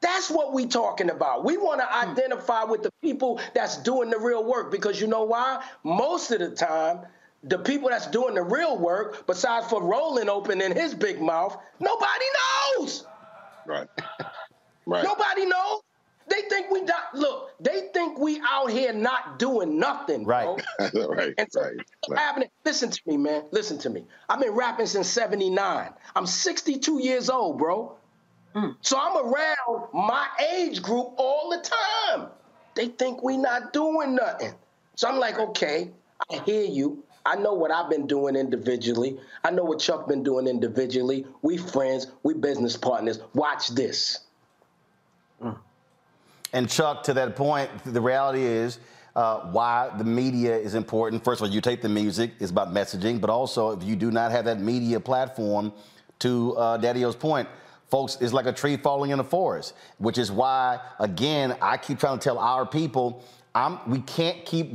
Speaker 24: That's what we talking about. We want to mm. identify with the people that's doing the real work because you know why? Most of the time, the people that's doing the real work, besides for Roland opening his big mouth, nobody knows.
Speaker 25: Right. right.
Speaker 24: Nobody knows. They think we not look. They think we out here not doing nothing.
Speaker 25: Right, right, and so
Speaker 24: right, right. Happening. Listen to me, man. Listen to me. I've been rapping since '79. I'm 62 years old, bro. Mm. So I'm around my age group all the time. They think we not doing nothing. So I'm like, okay, I hear you. I know what I've been doing individually. I know what Chuck been doing individually. We friends, we business partners. Watch this.
Speaker 1: Mm. And Chuck, to that point, the reality is uh, why the media is important. First of all, you take the music, it's about messaging, but also if you do not have that media platform, to uh, Daddy-O's point, folks, it's like a tree falling in a forest, which is why, again, I keep trying to tell our people I'm, we can't keep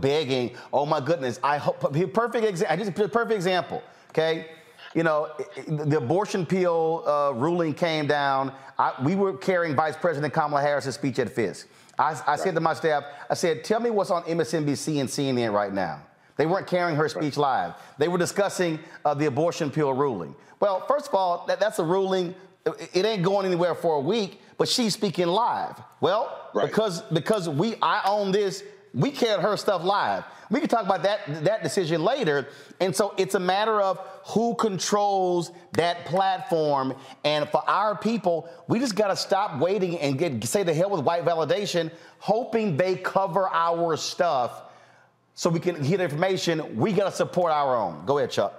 Speaker 1: begging. Oh my goodness! I hope perfect example. Just a perfect example. Okay, you know, the abortion pill uh, ruling came down. I, we were carrying Vice President Kamala Harris's speech at Fisk. I, I right. said to my staff, I said, "Tell me what's on MSNBC and CNN right now." They weren't carrying her speech live. They were discussing uh, the abortion pill ruling. Well, first of all, that, that's a ruling. It ain't going anywhere for a week, but she's speaking live. Well, right. because because we I own this, we carried her stuff live. We can talk about that that decision later. And so it's a matter of who controls that platform. And for our people, we just got to stop waiting and get say the hell with white validation, hoping they cover our stuff so we can get information. We got to support our own. Go ahead, Chuck.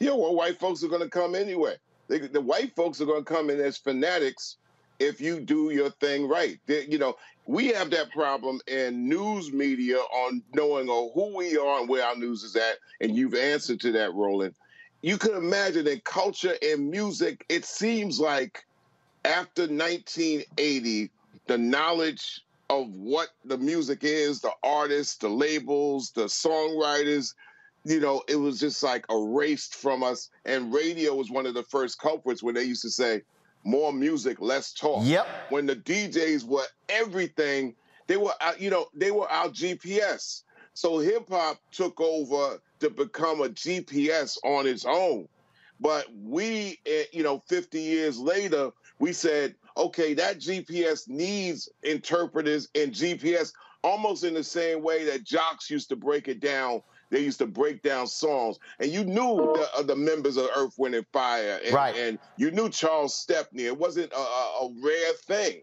Speaker 25: Yeah, well, white folks are going to come anyway. They, the white folks are going to come in as fanatics if you do your thing right. They, you know, we have that problem in news media on knowing oh, who we are and where our news is at, and you've answered to that, Roland. You can imagine in culture and music, it seems like after 1980, the knowledge of what the music is, the artists, the labels, the songwriters, you know, it was just like erased from us. And radio was one of the first culprits when they used to say, more music, less talk.
Speaker 1: Yep.
Speaker 25: When the DJs were everything, they were, out, you know, they were our GPS. So hip hop took over to become a GPS on its own. But we, eh, you know, 50 years later, we said, okay, that GPS needs interpreters and GPS almost in the same way that jocks used to break it down they used to break down songs, and you knew the, uh, the members of Earth, Wind, and Fire, and,
Speaker 1: right.
Speaker 25: and you knew Charles Stepney. It wasn't a, a, a rare thing.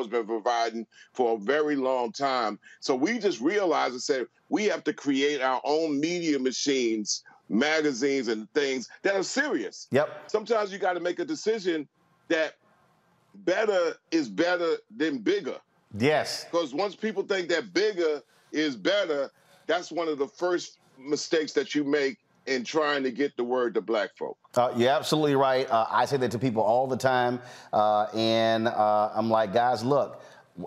Speaker 25: Has been providing for a very long time. So we just realized and said we have to create our own media machines, magazines, and things that are serious.
Speaker 1: Yep.
Speaker 25: Sometimes you got to make a decision that better is better than bigger.
Speaker 1: Yes.
Speaker 25: Because once people think that bigger is better, that's one of the first mistakes that you make in trying to get the word to black folk.
Speaker 1: Uh, you're absolutely right. Uh, I say that to people all the time. Uh, and uh, I'm like, guys, look,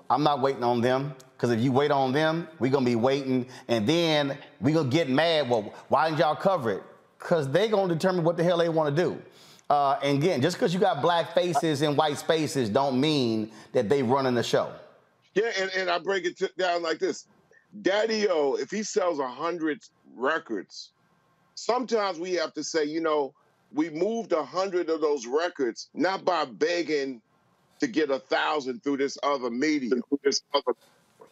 Speaker 1: I'm not waiting on them. Because if you wait on them, we're going to be waiting. And then we're going to get mad. Well, why didn't y'all cover it? Because they're going to determine what the hell they want to do. Uh, and again, just because you got black faces and white spaces don't mean that they running the show.
Speaker 25: Yeah, and, and I break it down like this. Daddy O, if he sells a 100 records, sometimes we have to say, you know, we moved a hundred of those records not by begging to get a thousand through this other medium.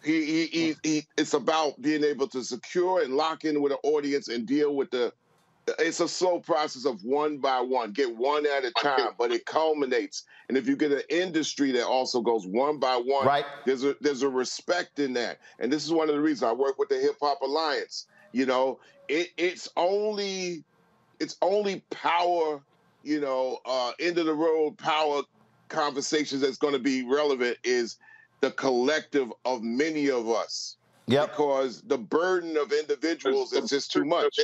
Speaker 25: He, he, he, he, it's about being able to secure and lock in with an audience and deal with the. It's a slow process of one by one, get one at a time, but it culminates. And if you get an industry that also goes one by one,
Speaker 1: right?
Speaker 25: There's a there's a respect in that, and this is one of the reasons I work with the Hip Hop Alliance. You know, it it's only it's only power, you know, uh, end of the road power conversations that's going to be relevant is the collective of many of us.
Speaker 1: Yep.
Speaker 25: Because the burden of individuals is just too much.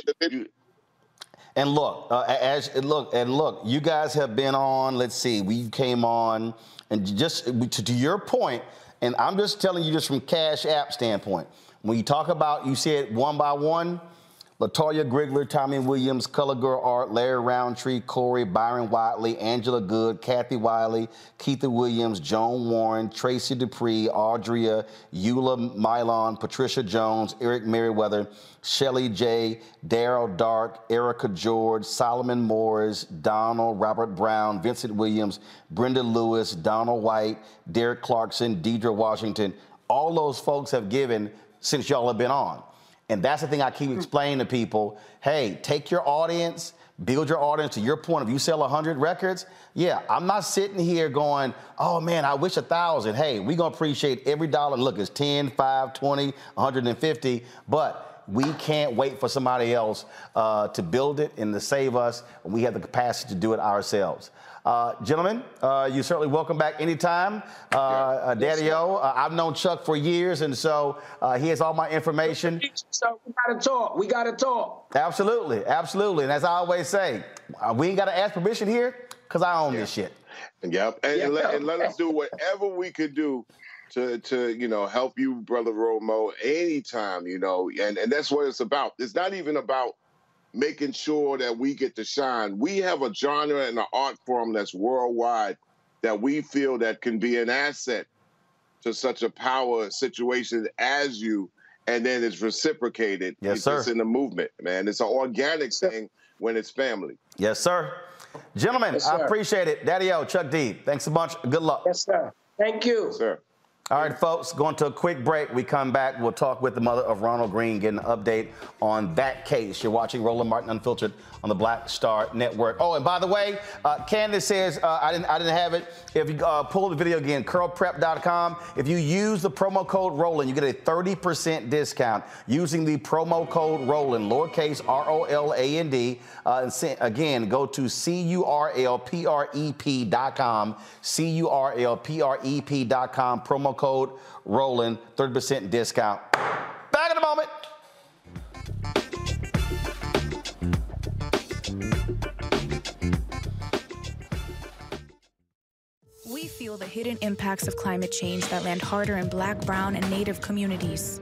Speaker 1: And look, uh, as look and look, you guys have been on. Let's see, we came on, and just to, to your point, and I'm just telling you, just from Cash App standpoint, when you talk about, you said one by one. Latoya Grigler, Tommy Williams, Color Girl Art, Larry Roundtree, Corey, Byron Watley, Angela Good, Kathy Wiley, Keitha Williams, Joan Warren, Tracy Dupree, Audria, Eula Mylon, Patricia Jones, Eric Merriweather, Shelly J, Daryl Dark, Erica George, Solomon Morris, Donald, Robert Brown, Vincent Williams, Brenda Lewis, Donald White, Derek Clarkson, Deidre Washington. All those folks have given since y'all have been on. And that's the thing I keep explaining to people. Hey, take your audience, build your audience to your point. If you sell 100 records, yeah, I'm not sitting here going, oh man, I wish a thousand. Hey, we're going to appreciate every dollar. Look, it's 10, 5, 20, 150, but we can't wait for somebody else uh, to build it and to save us. We have the capacity to do it ourselves. Uh, gentlemen, uh, you're certainly welcome back anytime. Uh, uh, Daddy O, uh, I've known Chuck for years, and so uh, he has all my information.
Speaker 24: So we gotta talk. We gotta talk.
Speaker 1: Absolutely, absolutely. And as I always say, uh, we ain't got to ask permission here because I own this shit.
Speaker 25: Yep. And, and let, and let us do whatever we could do to to you know help you, brother Romo, anytime, you know, and, and that's what it's about. It's not even about making sure that we get to shine. We have a genre and an art form that's worldwide that we feel that can be an asset to such a power situation as you, and then it's reciprocated.
Speaker 1: Yes,
Speaker 25: it's
Speaker 1: sir.
Speaker 25: just in the movement, man. It's an organic thing when it's family.
Speaker 1: Yes, sir. Gentlemen,
Speaker 24: Yes,
Speaker 1: I appreciate it. Daddy O, Chuck D, thanks a bunch. Good luck.
Speaker 24: Yes, sir. Thank you.
Speaker 25: sir.
Speaker 1: All right, folks, going to a quick break. We come back. We'll talk with the mother of Ronald Greene, get an update on that case. You're watching Roland Martin Unfiltered on the Black Star Network. Oh, and by the way, uh, Candace says uh, I didn't I didn't have it. If you uh, pull the video again, curlprep.com. If you use the promo code Roland, you get a 30% discount using the promo code Roland, lowercase R-O-L-A-N-D. Uh, and again, go to C-U-R-L-P-R-E-P.com, C-U-R-L-P-R-E-P.com, promo code Roland, 30% discount.
Speaker 36: The hidden impacts of climate change that land harder in black, brown, and native communities.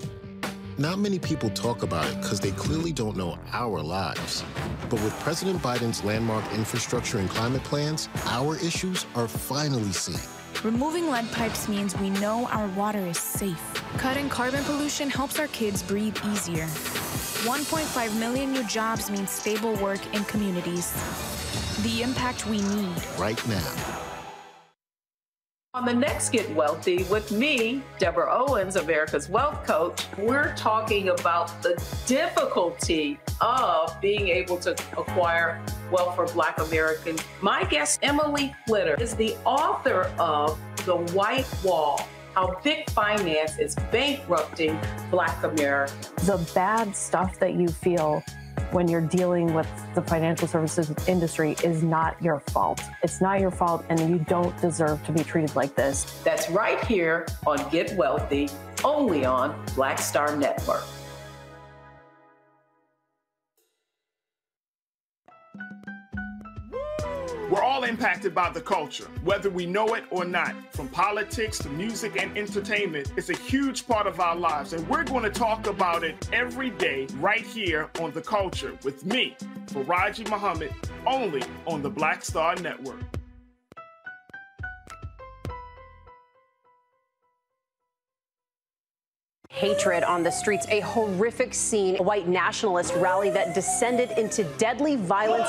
Speaker 37: Not many people talk about it because they clearly don't know our lives. But with President Biden's landmark infrastructure and climate plans, our issues are finally seen.
Speaker 36: Removing lead pipes means we know our water is safe. Cutting carbon pollution helps our kids breathe easier. 1.5 million new jobs means stable work in communities. The impact we need.
Speaker 37: Right now.
Speaker 38: On the next Get Wealthy with me, Deborah Owens, America's Wealth Coach, we're talking about the difficulty of being able to acquire wealth for Black Americans. My guest, Emily Flitter, is the author of The White Wall How Big Finance is Bankrupting Black America.
Speaker 39: the bad stuff that you feel when you're dealing with the financial services industry is not your fault. It's not your fault, and you don't deserve to be treated like this.
Speaker 38: That's right here on Get Wealthy, only on Black Star Network.
Speaker 40: We're all impacted by the culture, whether we know it or not. From politics to music and entertainment, it's a huge part of our lives, and we're going to talk about it every day right here on The Culture with me, Faraji Muhammad, only on the Black Star Network.
Speaker 41: Hatred on the streets, a horrific scene, a white nationalist rally that descended into deadly violence.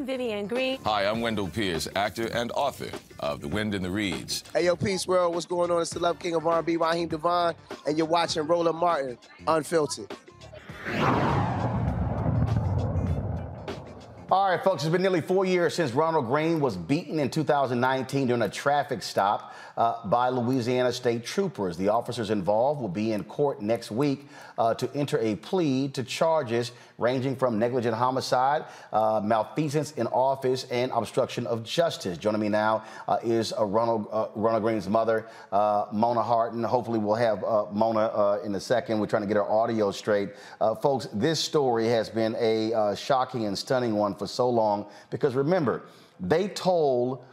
Speaker 42: I'm Vivian Green.
Speaker 43: Hi, I'm Wendell Pierce, actor and author of The Wind in the Reeds.
Speaker 44: Hey, yo, Peace World, what's going on? It's the Love King of R&B, Raheem DeVaughn, and you're watching Roland Martin, Unfiltered.
Speaker 1: All right, folks, it's been nearly four years since Ronald Greene was beaten in 2019 during a traffic stop uh, by Louisiana state troopers. The officers involved will be in court next week uh, to enter a plea to charges ranging from negligent homicide, uh, malfeasance in office, and obstruction of justice. Joining me now uh, is uh, Ronald, uh, Ronald Greene's mother, Mona Hardin. Hopefully, we'll have Mona in a second. We're trying to get her audio straight. folks, this story has been a shocking and stunning one for so long because remember, they told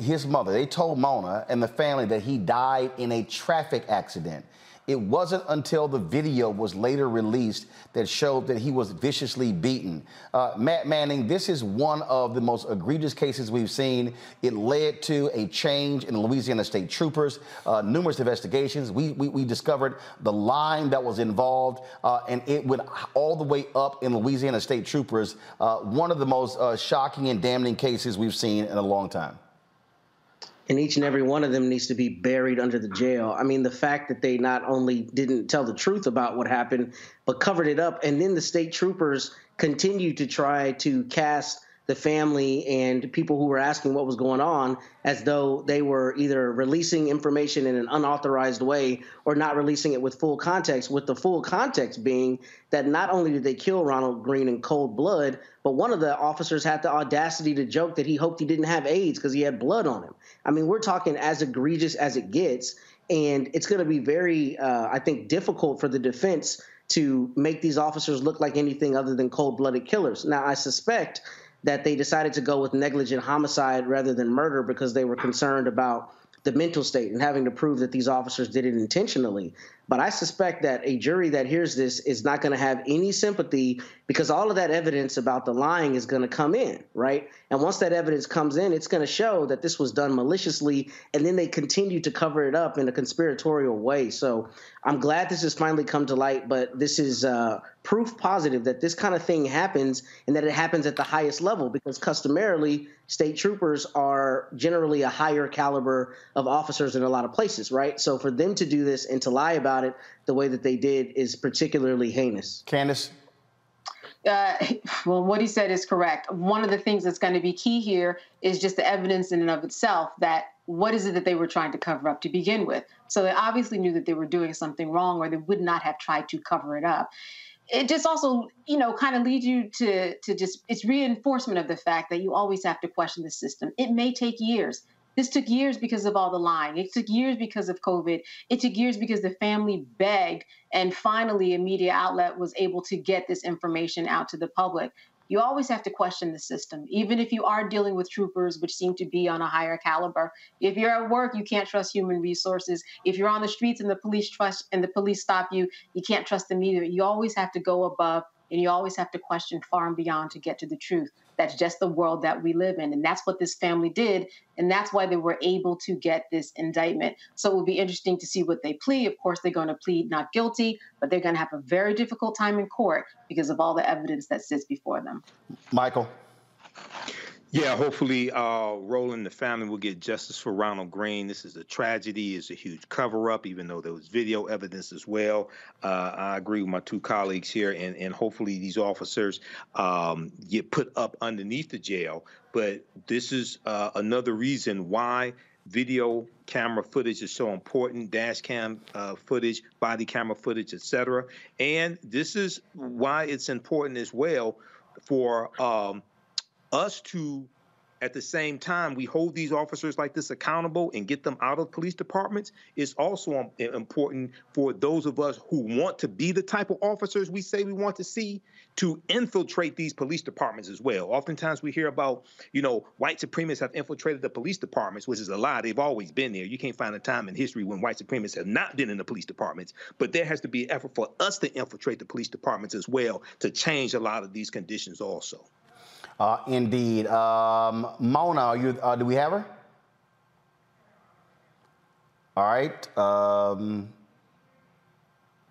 Speaker 1: his mother, they told Mona and the family that he died in a traffic accident. It wasn't until the video was later released that showed that he was viciously beaten. Uh, Matt Manning, this is one of the most egregious cases we've seen. It led to a change in Louisiana State Troopers, uh, numerous investigations. We, we, we, discovered the line that was involved, uh, and it went all the way up in Louisiana State Troopers. Uh, one of the most uh, shocking and damning cases we've seen in a long time
Speaker 15: and each and every one of them needs to be buried under the jail. I mean, the fact that they not only didn't tell the truth about what happened, but covered it up, and then the state troopers continued to try to cast the family and people who were asking what was going on as though they were either releasing information in an unauthorized way or not releasing it with full context, with the full context being that not only did they kill Ronald Greene in cold blood, but one of the officers had the audacity to joke that he hoped he didn't have AIDS because he had blood on him. I mean, we're talking as egregious as it gets. And it's going to be very, uh, I think, difficult for the defense to make these officers look like anything other than cold blooded killers. Now, I suspect that they decided to go with negligent homicide rather than murder because they were concerned about the mental state and having to prove that these officers did it intentionally. But I suspect that a jury that hears this is not going to have any sympathy because all of that evidence about the lying is going to come in, right? And once that evidence comes in, it's going to show that this was done maliciously, and then they continue to cover it up in a conspiratorial way. So I'm glad this has finally come to light, but this is uh, proof positive that this kind of thing happens and that it happens at the highest level because customarily state troopers are generally a higher caliber of officers in a lot of places, right? So for them to do this and to lie about it the way that they did is particularly heinous.
Speaker 1: Candace?
Speaker 12: Uh, well, what he said is correct. One of the things that's going to be key here is just the evidence in and of itself that what is it that they were trying to cover up to begin with. So they obviously knew that they were doing something wrong, or they would not have tried to cover it up. It just also, you know, kind of leads you to to just it's reinforcement of the fact that you always have to question the system. It may take years. This took years because of all the lying. It took years because of COVID. It took years because the family begged, and finally, a media outlet was able to get this information out to the public. You always have to question the system, even if you are dealing with troopers, which seem to be on a higher caliber. If you're at work, you can't trust human resources. If you're on the streets and the police trust and the police stop you, you can't trust them either. You always have to go above and you always have to question far and beyond to get to the truth. That's just the world that we live in. And that's what this family did. And that's why they were able to get this indictment. So it will be interesting to see what they plead. Of course, they're going to plead not guilty, but they're going to have a very difficult time in court because of all the evidence that sits before them.
Speaker 1: Michael.
Speaker 13: Yeah, hopefully, uh, Roland, the family will get justice for Ronald Greene. This is a tragedy. It's a huge cover-up, even though there was video evidence as well. Uh, I agree with my two colleagues here, and, and hopefully these officers um, get put up underneath the jail. But this is uh, another reason why video camera footage is so important dash cam uh, footage body camera footage etc and this is why it's important as well for um, us to at the same time we hold these officers like this accountable and get them out of police departments is also um, important for those of us who want to be the type of officers we say we want to see to infiltrate these police departments as well. Oftentimes we hear about you know white supremacists have infiltrated the police departments which is a lie. They've always been there. You can't find a time in history when white supremacists have not been in the police departments. But there has to be an effort for us to infiltrate the police departments as well to change a lot of these conditions also
Speaker 1: uh, indeed. Um, Mona, you, uh, do we have her? All right. Um,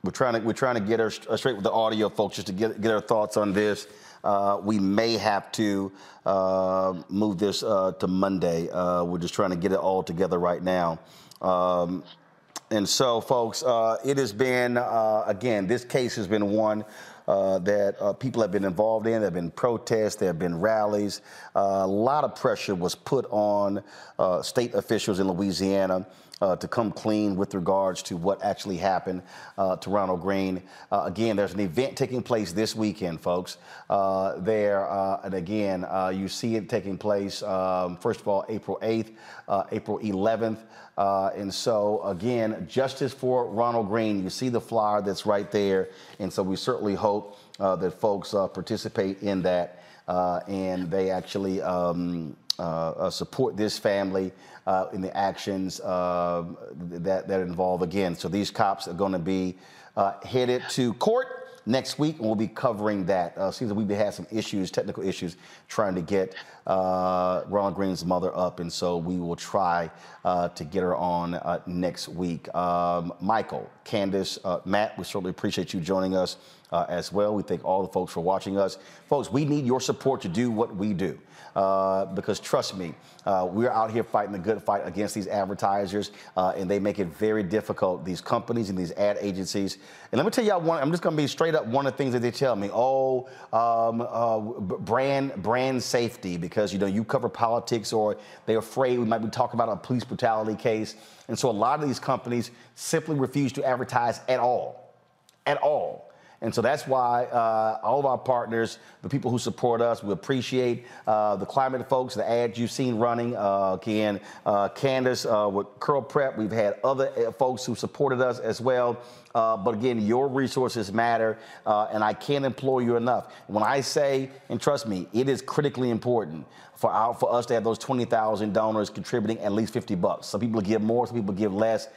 Speaker 1: we're trying to we're trying to get her uh, straight with the audio, folks, just to get get her thoughts on this. Uh, we may have to uh, move this uh, to Monday. we're just trying to get it all together right now. Um, and so, folks, it has been again. This case has been one uh, that uh, people have been involved in. There have been protests, there have been rallies. Uh, a lot of pressure was put on uh, state officials in Louisiana. Uh, to come clean with regards to what actually happened uh, to Ronald Greene. Again, there's an event taking place this weekend, folks. There, and again, you see it taking place, um, first of all, April 8th, April 11th. Uh, and so, again, justice for Ronald Greene. You see the flyer that's right there. And so, we certainly hope uh, that folks uh, participate in that uh, and they actually um, support this family in the actions that, that involve, again. So, these cops are going to be headed to court next week, and we'll be covering that. Uh, seems like we've had some issues, technical issues, trying to get uh, Ronald Greene's mother up, and so we will try uh, to get her on uh, next week. Um, Michael, Candace, uh, Matt, we certainly appreciate you joining us uh, as well. We thank all the folks for watching us. Folks, we need your support to do what we do. Uh, because trust me, uh, we're out here fighting the good fight against these advertisers, uh, and they make it very difficult. These companies and these ad agencies. And let me tell y'all one. I'm just to be straight up. One of the things that they tell me, oh, um, uh, brand brand safety, because you know you cover politics, or they're afraid we might be talking about a police brutality case, and so a lot of these companies simply refuse to advertise at all, at all. And so that's why uh, all of our partners, the people who support us, we appreciate uh, the climate folks, the ads you've seen running. Uh, again, uh, Candace uh, with Curl Prep, we've had other uh, folks who supported us as well. Uh, but again, your resources matter, and I can't implore you enough. When I say, and trust me, it is critically important for our, for us to have those 20,000 donors contributing at least 50 bucks. Some people give more, some people give less,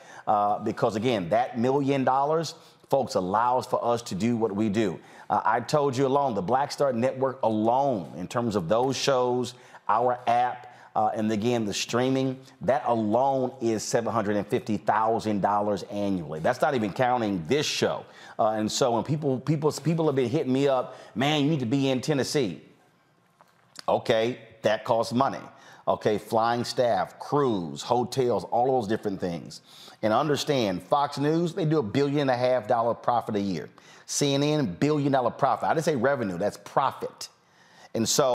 Speaker 1: because again, that million dollars folks, allows for us to do what we do. Uh, I told you alone, the Black Star Network alone, in terms of those shows, our app, uh, and again, the streaming, that alone is $750,000 annually. That's not even counting this show. Uh, and so when people, people, people have been hitting me up, man, you need to be in Tennessee. Okay, that costs money. Okay, flying staff, crews, hotels, all those different things. And understand, Fox News, they do a billion and a half dollar profit a year. CNN, billion dollar profit. I didn't say revenue, that's profit. And so